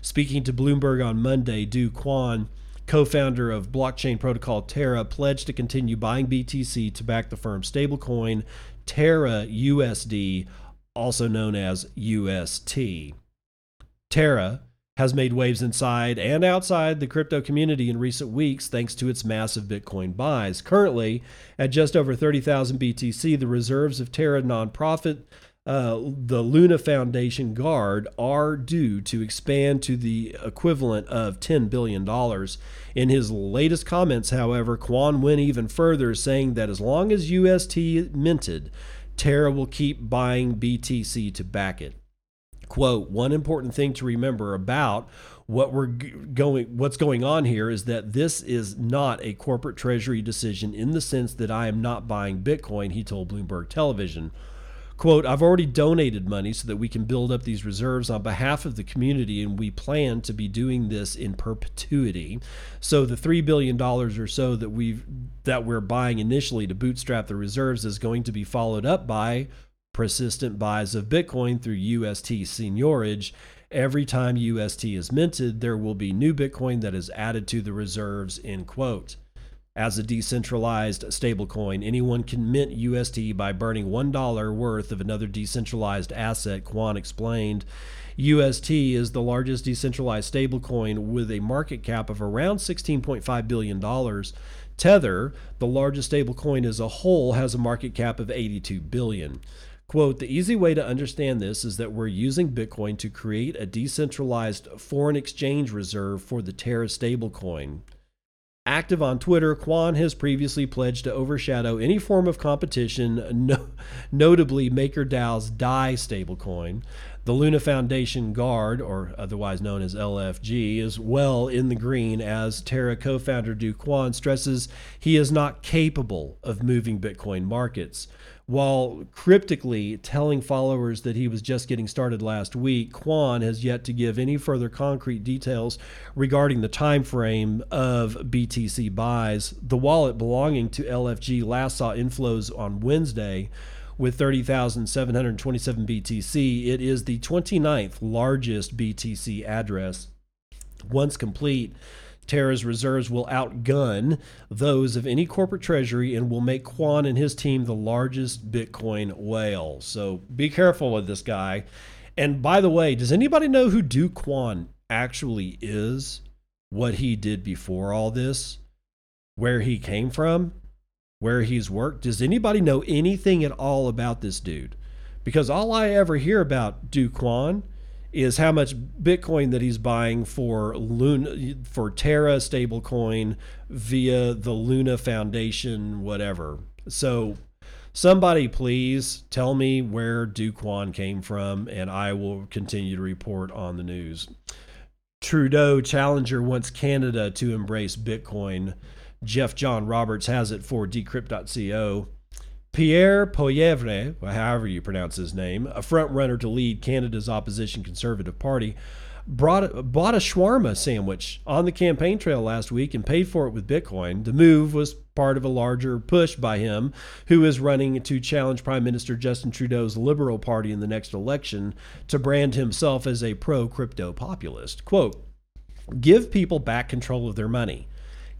Speaking to Bloomberg on Monday, Do Kwon, co founder of blockchain protocol Terra, pledged to continue buying BTC to back the firm's stablecoin, Terra USD, also known as UST. Terra has made waves inside and outside the crypto community in recent weeks thanks to its massive Bitcoin buys. Currently, at just over 30,000 BTC, the reserves of Terra nonprofit, uh, the Luna Foundation Guard, are due to expand to the equivalent of $10 billion. In his latest comments, however, Kwon went even further, saying that as long as UST minted, Terra will keep buying BTC to back it quote one important thing to remember about what we're going what's going on here is that this is not a corporate treasury decision in the sense that I am not buying bitcoin he told bloomberg television. Quote i've already donated money so that we can build up these reserves on behalf of the community and we plan to be doing this in perpetuity. So the 3 billion dollars or so that we've that we're buying initially to bootstrap the reserves is going to be followed up by persistent buys of Bitcoin through UST seigniorage. Every time UST is minted, there will be new Bitcoin that is added to the reserves, end quote. As a decentralized stablecoin, anyone can mint UST by burning $1 worth of another decentralized asset, Kwon explained. UST is the largest decentralized stablecoin with a market cap of around $16.5 billion. Tether, the largest stablecoin as a whole, has a market cap of 82 billion. Quote, the easy way to understand this is that we're using Bitcoin to create a decentralized foreign exchange reserve for the Terra stablecoin. Active on Twitter, Kwon has previously pledged to overshadow any form of competition, no, notably MakerDAO's DAI stablecoin. The Luna Foundation Guard, or otherwise known as LFG, is well in the green as Terra co founder Do Kwon stresses he is not capable of moving Bitcoin markets. While cryptically telling followers that he was just getting started last week, Kwon has yet to give any further concrete details regarding the time frame of BTC buys. The wallet belonging to LFG last saw inflows on Wednesday with 30,727 BTC. It is the 29th largest BTC address. Once complete, Terra's reserves will outgun those of any corporate treasury and will make Kwon and his team the largest Bitcoin whale. So be careful with this guy. And by the way, does anybody know who Do Kwon actually is? What he did before all this? Where he came from? Where he's worked? Does anybody know anything at all about this dude? Because all I ever hear about Do Kwon is how much Bitcoin that he's buying for Luna for Terra stablecoin via the Luna Foundation, whatever. So somebody please tell me where Kwon came from, and I will continue to report on the news. Trudeau Challenger wants Canada to embrace Bitcoin. Jeff John Roberts has it for decrypt.co. Pierre Poilievre, however you pronounce his name, a frontrunner to lead Canada's opposition Conservative Party, brought, bought a shawarma sandwich on the campaign trail last week and paid for it with Bitcoin. The move was part of a larger push by him, who is running to challenge Prime Minister Justin Trudeau's Liberal Party in the next election to brand himself as a pro crypto populist. Quote, Give people back control of their money.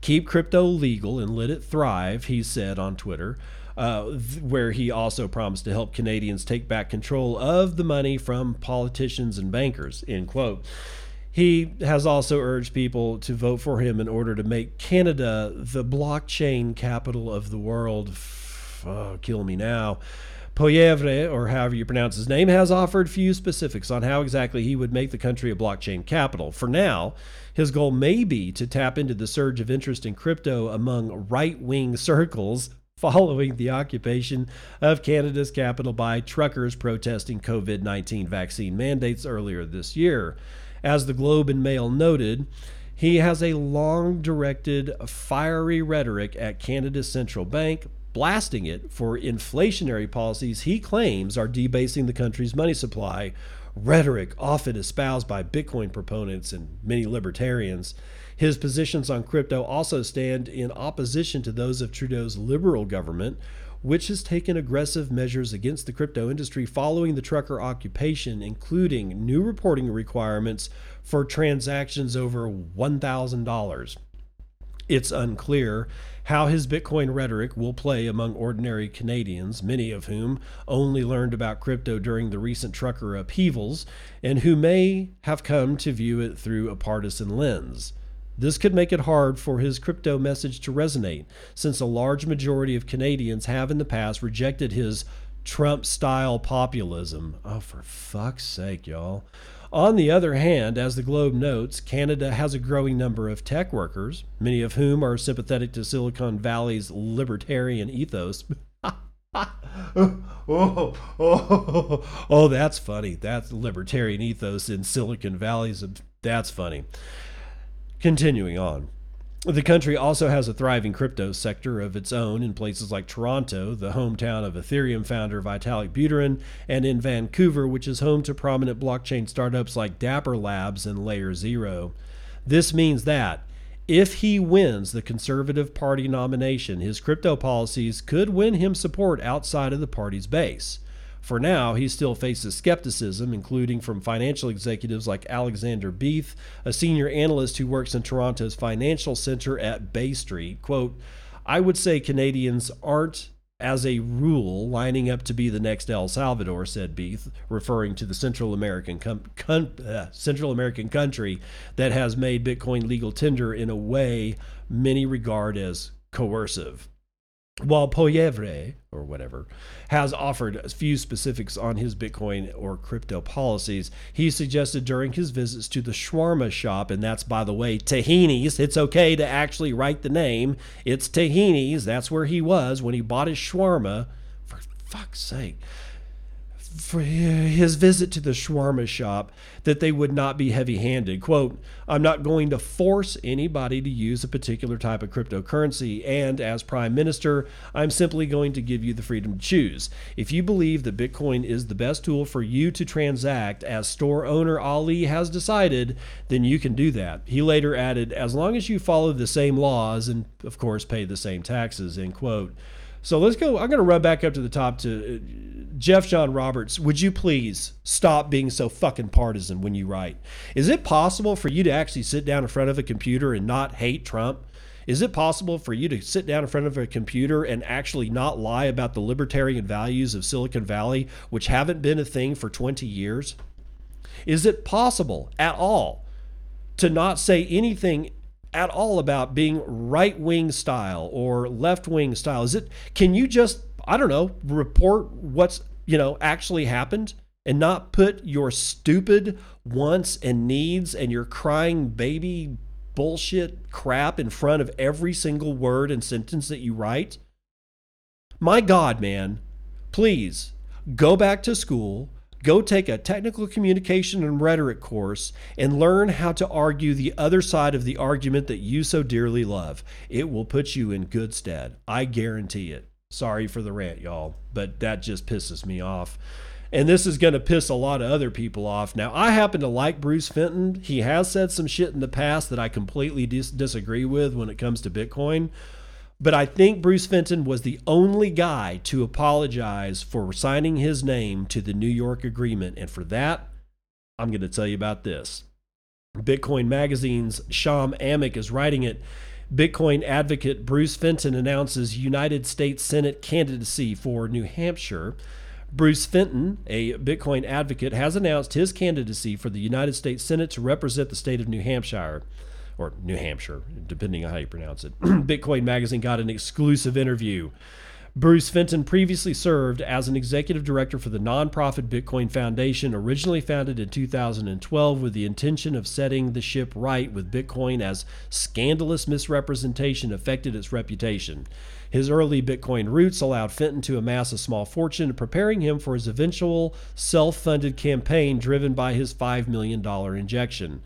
Keep crypto legal and let it thrive, he said on Twitter uh, where he also promised to help Canadians take back control of the money from politicians and bankers. End quote. He has also urged people to vote for him in order to make Canada the blockchain capital of the world. Oh, kill me now. Poyevre, or however you pronounce his name, has offered few specifics on how exactly he would make the country a blockchain capital. For now, his goal may be to tap into the surge of interest in crypto among right wing circles following the occupation of Canada's capital by truckers protesting COVID 19 vaccine mandates earlier this year. As the Globe and Mail noted, he has a long directed, fiery rhetoric at Canada's central bank, blasting it for inflationary policies he claims are debasing the country's money supply. Rhetoric often espoused by Bitcoin proponents and many libertarians. His positions on crypto also stand in opposition to those of Trudeau's Liberal government, which has taken aggressive measures against the crypto industry following the trucker occupation, including new reporting requirements for transactions over $1,000. It's unclear how his Bitcoin rhetoric will play among ordinary Canadians, many of whom only learned about crypto during the recent trucker upheavals and who may have come to view it through a partisan lens. This could make it hard for his crypto message to resonate, since a large majority of Canadians have in the past rejected his Trump style populism. Oh, for fuck's sake, y'all. On the other hand, as the Globe notes, Canada has a growing number of tech workers, many of whom are sympathetic to Silicon Valley's libertarian ethos. oh, oh, oh, oh, that's funny. That's libertarian ethos in Silicon Valley's. That's funny. Continuing on. The country also has a thriving crypto sector of its own in places like Toronto, the hometown of Ethereum founder Vitalik Buterin, and in Vancouver, which is home to prominent blockchain startups like Dapper Labs and Layer Zero. This means that if he wins the Conservative Party nomination, his crypto policies could win him support outside of the party's base. For now, he still faces skepticism, including from financial executives like Alexander Beith, a senior analyst who works in Toronto's financial center at Bay Street. Quote, I would say Canadians aren't as a rule, lining up to be the next El Salvador, said Beith, referring to the Central American com- uh, Central American country that has made Bitcoin legal tender in a way many regard as coercive. While Poilievre, or whatever, has offered a few specifics on his Bitcoin or crypto policies, he suggested during his visits to the shawarma shop, and that's, by the way, Tahini's. It's okay to actually write the name. It's Tahini's. That's where he was when he bought his shawarma. For fuck's sake for his visit to the shawarma shop that they would not be heavy handed. Quote, I'm not going to force anybody to use a particular type of cryptocurrency, and as Prime Minister, I'm simply going to give you the freedom to choose. If you believe that Bitcoin is the best tool for you to transact, as store owner Ali has decided, then you can do that. He later added, as long as you follow the same laws and, of course, pay the same taxes, end quote. So let's go. I'm going to run back up to the top to uh, Jeff John Roberts. Would you please stop being so fucking partisan when you write? Is it possible for you to actually sit down in front of a computer and not hate Trump? Is it possible for you to sit down in front of a computer and actually not lie about the libertarian values of Silicon Valley, which haven't been a thing for 20 years? Is it possible at all to not say anything at all about being right wing style or left wing style? Is it can you just I don't know report what's you know actually happened and not put your stupid wants and needs and your crying baby bullshit crap in front of every single word and sentence that you write? My God, man, please go back to school Go take a technical communication and rhetoric course and learn how to argue the other side of the argument that you so dearly love. It will put you in good stead. I guarantee it. Sorry for the rant, y'all, but that just pisses me off. And this is going to piss a lot of other people off. Now, I happen to like Bruce Fenton. He has said some shit in the past that I completely dis- disagree with when it comes to Bitcoin. But I think Bruce Fenton was the only guy to apologize for signing his name to the New York Agreement. And for that, I'm going to tell you about this. Bitcoin Magazine's Shawn Amick is writing it. Bitcoin advocate Bruce Fenton announces United States Senate candidacy for New Hampshire. Bruce Fenton, a Bitcoin advocate, has announced his candidacy for the United States Senate to represent the state of New Hampshire or New Hampshire, depending on how you pronounce it. Bitcoin Magazine got an exclusive interview. Bruce Fenton previously served as an executive director for the nonprofit Bitcoin Foundation, originally founded in 2012 with the intention of setting the ship right with Bitcoin as scandalous misrepresentation affected its reputation. His early Bitcoin roots allowed Fenton to amass a small fortune, preparing him for his eventual self funded campaign driven by his $5 million injection.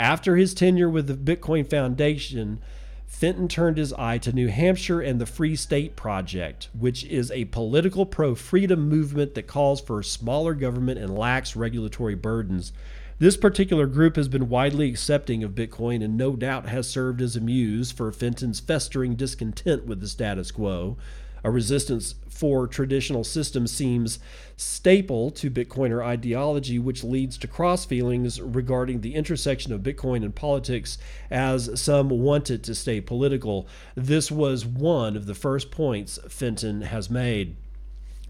After his tenure with the Bitcoin Foundation, Fenton turned his eye to New Hampshire and the Free State Project, which is a political pro freedom movement that calls for a smaller government and lax regulatory burdens. This particular group has been widely accepting of Bitcoin and no doubt has served as a muse for Fenton's festering discontent with the status quo. A resistance for traditional systems seems staple to Bitcoiner ideology, which leads to cross feelings regarding the intersection of Bitcoin and politics, as some want it to stay political. This was one of the first points Fenton has made.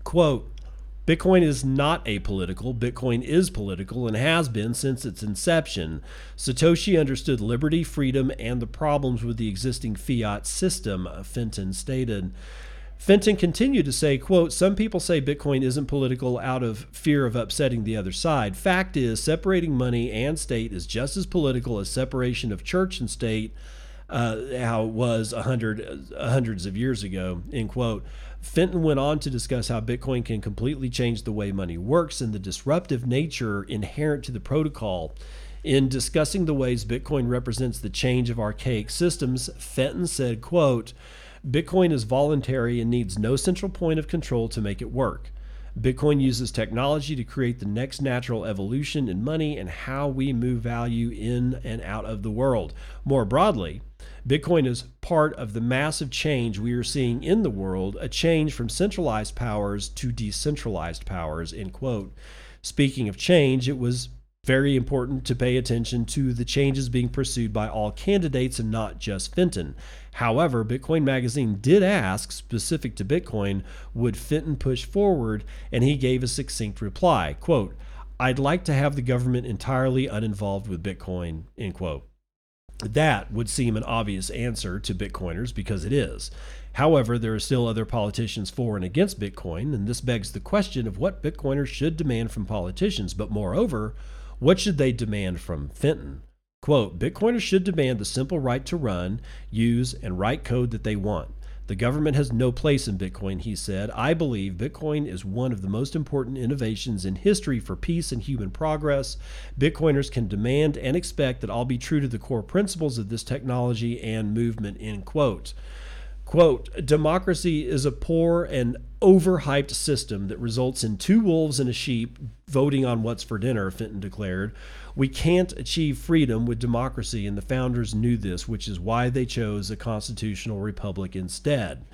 Quote, Bitcoin is not apolitical. Bitcoin is political and has been since its inception. Satoshi understood liberty, freedom, and the problems with the existing fiat system, Fenton stated. Fenton continued to say, quote, some people say Bitcoin isn't political out of fear of upsetting the other side. Fact is, separating money and state is just as political as separation of church and state, uh, how it was a hundred, uh, hundreds of years ago, end quote. Fenton went on to discuss how Bitcoin can completely change the way money works and the disruptive nature inherent to the protocol. In discussing the ways Bitcoin represents the change of archaic systems, Fenton said, quote, Bitcoin is voluntary and needs no central point of control to make it work. Bitcoin uses technology to create the next natural evolution in money and how we move value in and out of the world. More broadly, Bitcoin is part of the massive change we are seeing in the world, a change from centralized powers to decentralized powers, end quote. Speaking of change, it was very important to pay attention to the changes being pursued by all candidates and not just Fenton. However, Bitcoin Magazine did ask, specific to Bitcoin, would Fenton push forward, and he gave a succinct reply, quote, I'd like to have the government entirely uninvolved with Bitcoin, end quote. That would seem an obvious answer to Bitcoiners because it is. However, there are still other politicians for and against Bitcoin, and this begs the question of what Bitcoiners should demand from politicians. But moreover, what should they demand from Fenton? Quote Bitcoiners should demand the simple right to run, use, and write code that they want. The government has no place in Bitcoin, he said. I believe Bitcoin is one of the most important innovations in history for peace and human progress. Bitcoiners can demand and expect that I'll be true to the core principles of this technology and movement, end quote. Quote, democracy is a poor and overhyped system that results in two wolves and a sheep voting on what's for dinner, Fenton declared. We can't achieve freedom with democracy, and the founders knew this, which is why they chose a constitutional republic instead.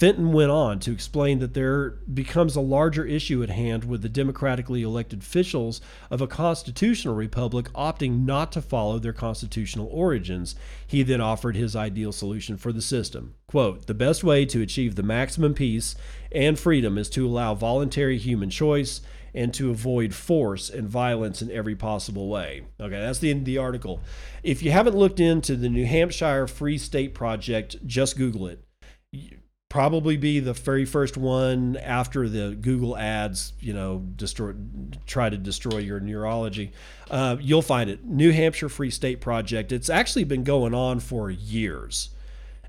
Fenton went on to explain that there becomes a larger issue at hand with the democratically elected officials of a constitutional republic opting not to follow their constitutional origins. He then offered his ideal solution for the system. Quote, the best way to achieve the maximum peace and freedom is to allow voluntary human choice and to avoid force and violence in every possible way. Okay, that's the end of the article. If you haven't looked into the New Hampshire Free State Project, just Google it probably be the very first one after the Google ads, you know, destroy, try to destroy your neurology. Uh, you'll find it. New Hampshire Free State Project. It's actually been going on for years.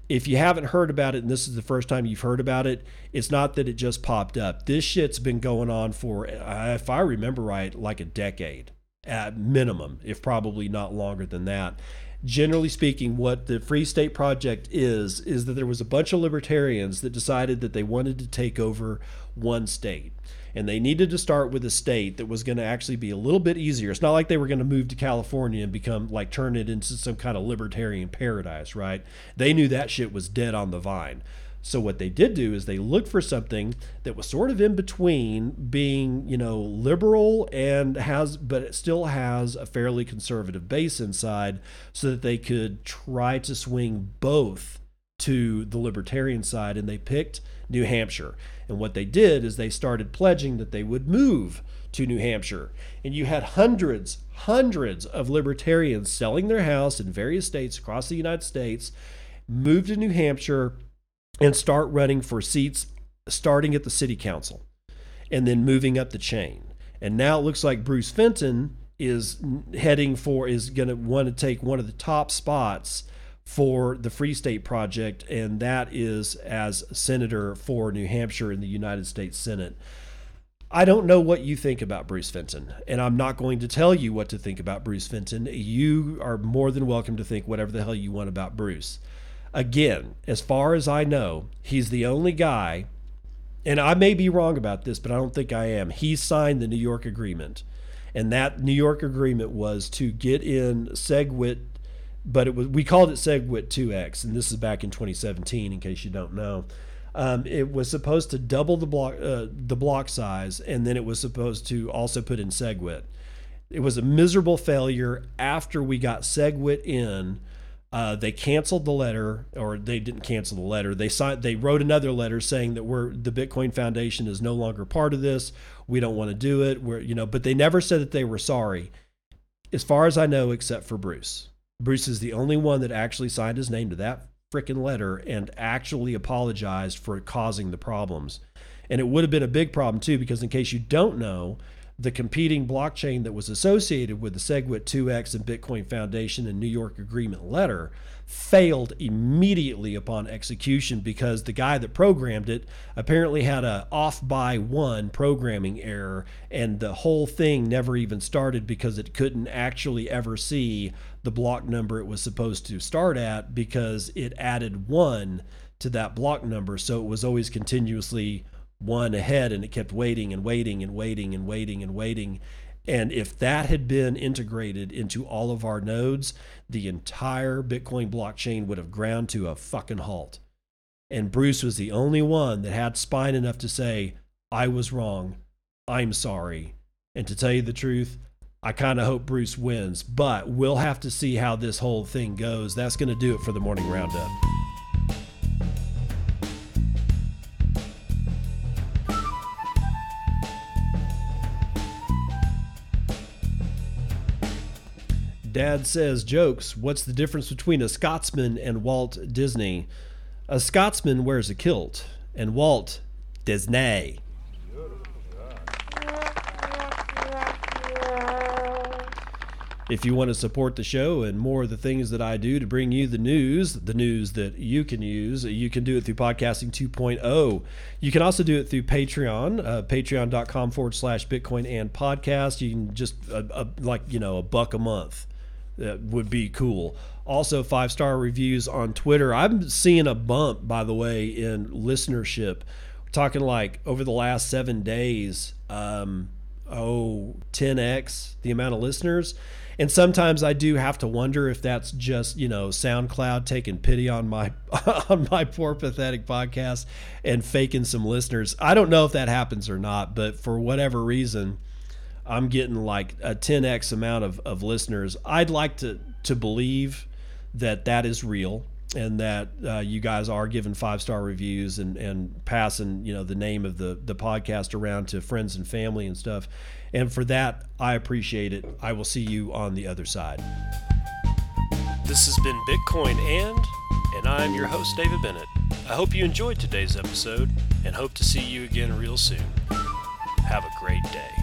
If you haven't heard about it and this is the first time you've heard about it, it's not that it just popped up. This shit's been going on for, if I remember right, like a decade at minimum, if probably not longer than that generally speaking, what the Free State Project is, is that there was a bunch of libertarians that decided that they wanted to take over one state. And they needed to start with a state that was going to actually be a little bit easier. It's not like they were going to move to California and become like turn it into some kind of libertarian paradise, right? They knew that shit was dead on the vine. So what they did do is they looked for something that was sort of in between being, you know, liberal and has but it still has a fairly conservative base inside so that they could try to swing both to the libertarian side and they picked New Hampshire. And what they did is they started pledging that they would move to New Hampshire. And you had hundreds, hundreds of libertarians selling their house in various states across the United States, moved to New Hampshire and start running for seats starting at the city council and then moving up the chain. And now it looks like Bruce Fenton is heading for is going to want to take one of the top spots for the Free State Project, and that is as senator for New Hampshire in the United States Senate. I don't know what you think about Bruce Fenton, and I'm not going to tell you what to think about Bruce Fenton. You are more than welcome to think whatever the hell you want about Bruce. Again, as far as I know, he's the only guy, and I may be wrong about this, but I don't think I am. He signed the New York Agreement, and that New York Agreement was to get in SegWit, but it was we called it SegWit 2x, and this is back in 2017, in case you don't know. Um, it was supposed to double the block uh, the block size, and then it was supposed to also put in SegWit. It was a miserable failure after we got SegWit in uh, they canceled the letter, or they didn't cancel the letter. They signed. They wrote another letter saying that we're the Bitcoin Foundation is no longer part of this. We don't want to do it. We're you know, but they never said that they were sorry, as far as I know, except for Bruce. Bruce is the only one that actually signed his name to that freaking letter and actually apologized for causing the problems. And it would have been a big problem too, because in case you don't know, the competing blockchain that was associated with the SegWit 2x and Bitcoin Foundation and New York Agreement letter failed immediately upon execution because the guy that programmed it apparently had a off by one programming error and the whole thing never even started because it couldn't actually ever see the block number it was supposed to start at because it added one to that block number. So it was always continuously one ahead and it kept waiting and waiting and waiting and waiting and waiting. And if that had been integrated into all of our nodes, the entire Bitcoin blockchain would have ground to a fucking halt. And Bruce was the only one that had spine enough to say, I was wrong. I'm sorry. And to tell you the truth, I kind of hope Bruce wins, but we'll have to see how this whole thing goes. That's going to do it for the morning roundup. Dad says jokes. What's the difference between a Scotsman and Walt Disney? A Scotsman wears a kilt, and Walt Disney. If you want to support the show and more of the things that I do to bring you the news, the news that you can use, you can do it through Podcasting 2.0. You can also do it through Patreon, uh, patreon.com forward slash Bitcoin and podcast. You can just, uh, uh, like, you know, a buck a month. That would be cool. Also, five star reviews on Twitter. I'm seeing a bump, by the way, in listenership. We're talking like over the last seven days, um, oh, 10x the amount of listeners and sometimes I do have to wonder if that's just you know SoundCloud taking pity on my on my poor pathetic podcast and faking some listeners. I don't know if that happens or not, but for whatever reason, I'm getting like a 10x amount of, of listeners. I'd like to to believe that that is real and that uh, you guys are giving five star reviews and, and passing you know the name of the the podcast around to friends and family and stuff. And for that i appreciate it. I will see you on the other side. This has been bitcoin and and i'm your host david bennett. I hope you enjoyed today's episode and hope to see you again real soon. Have a great day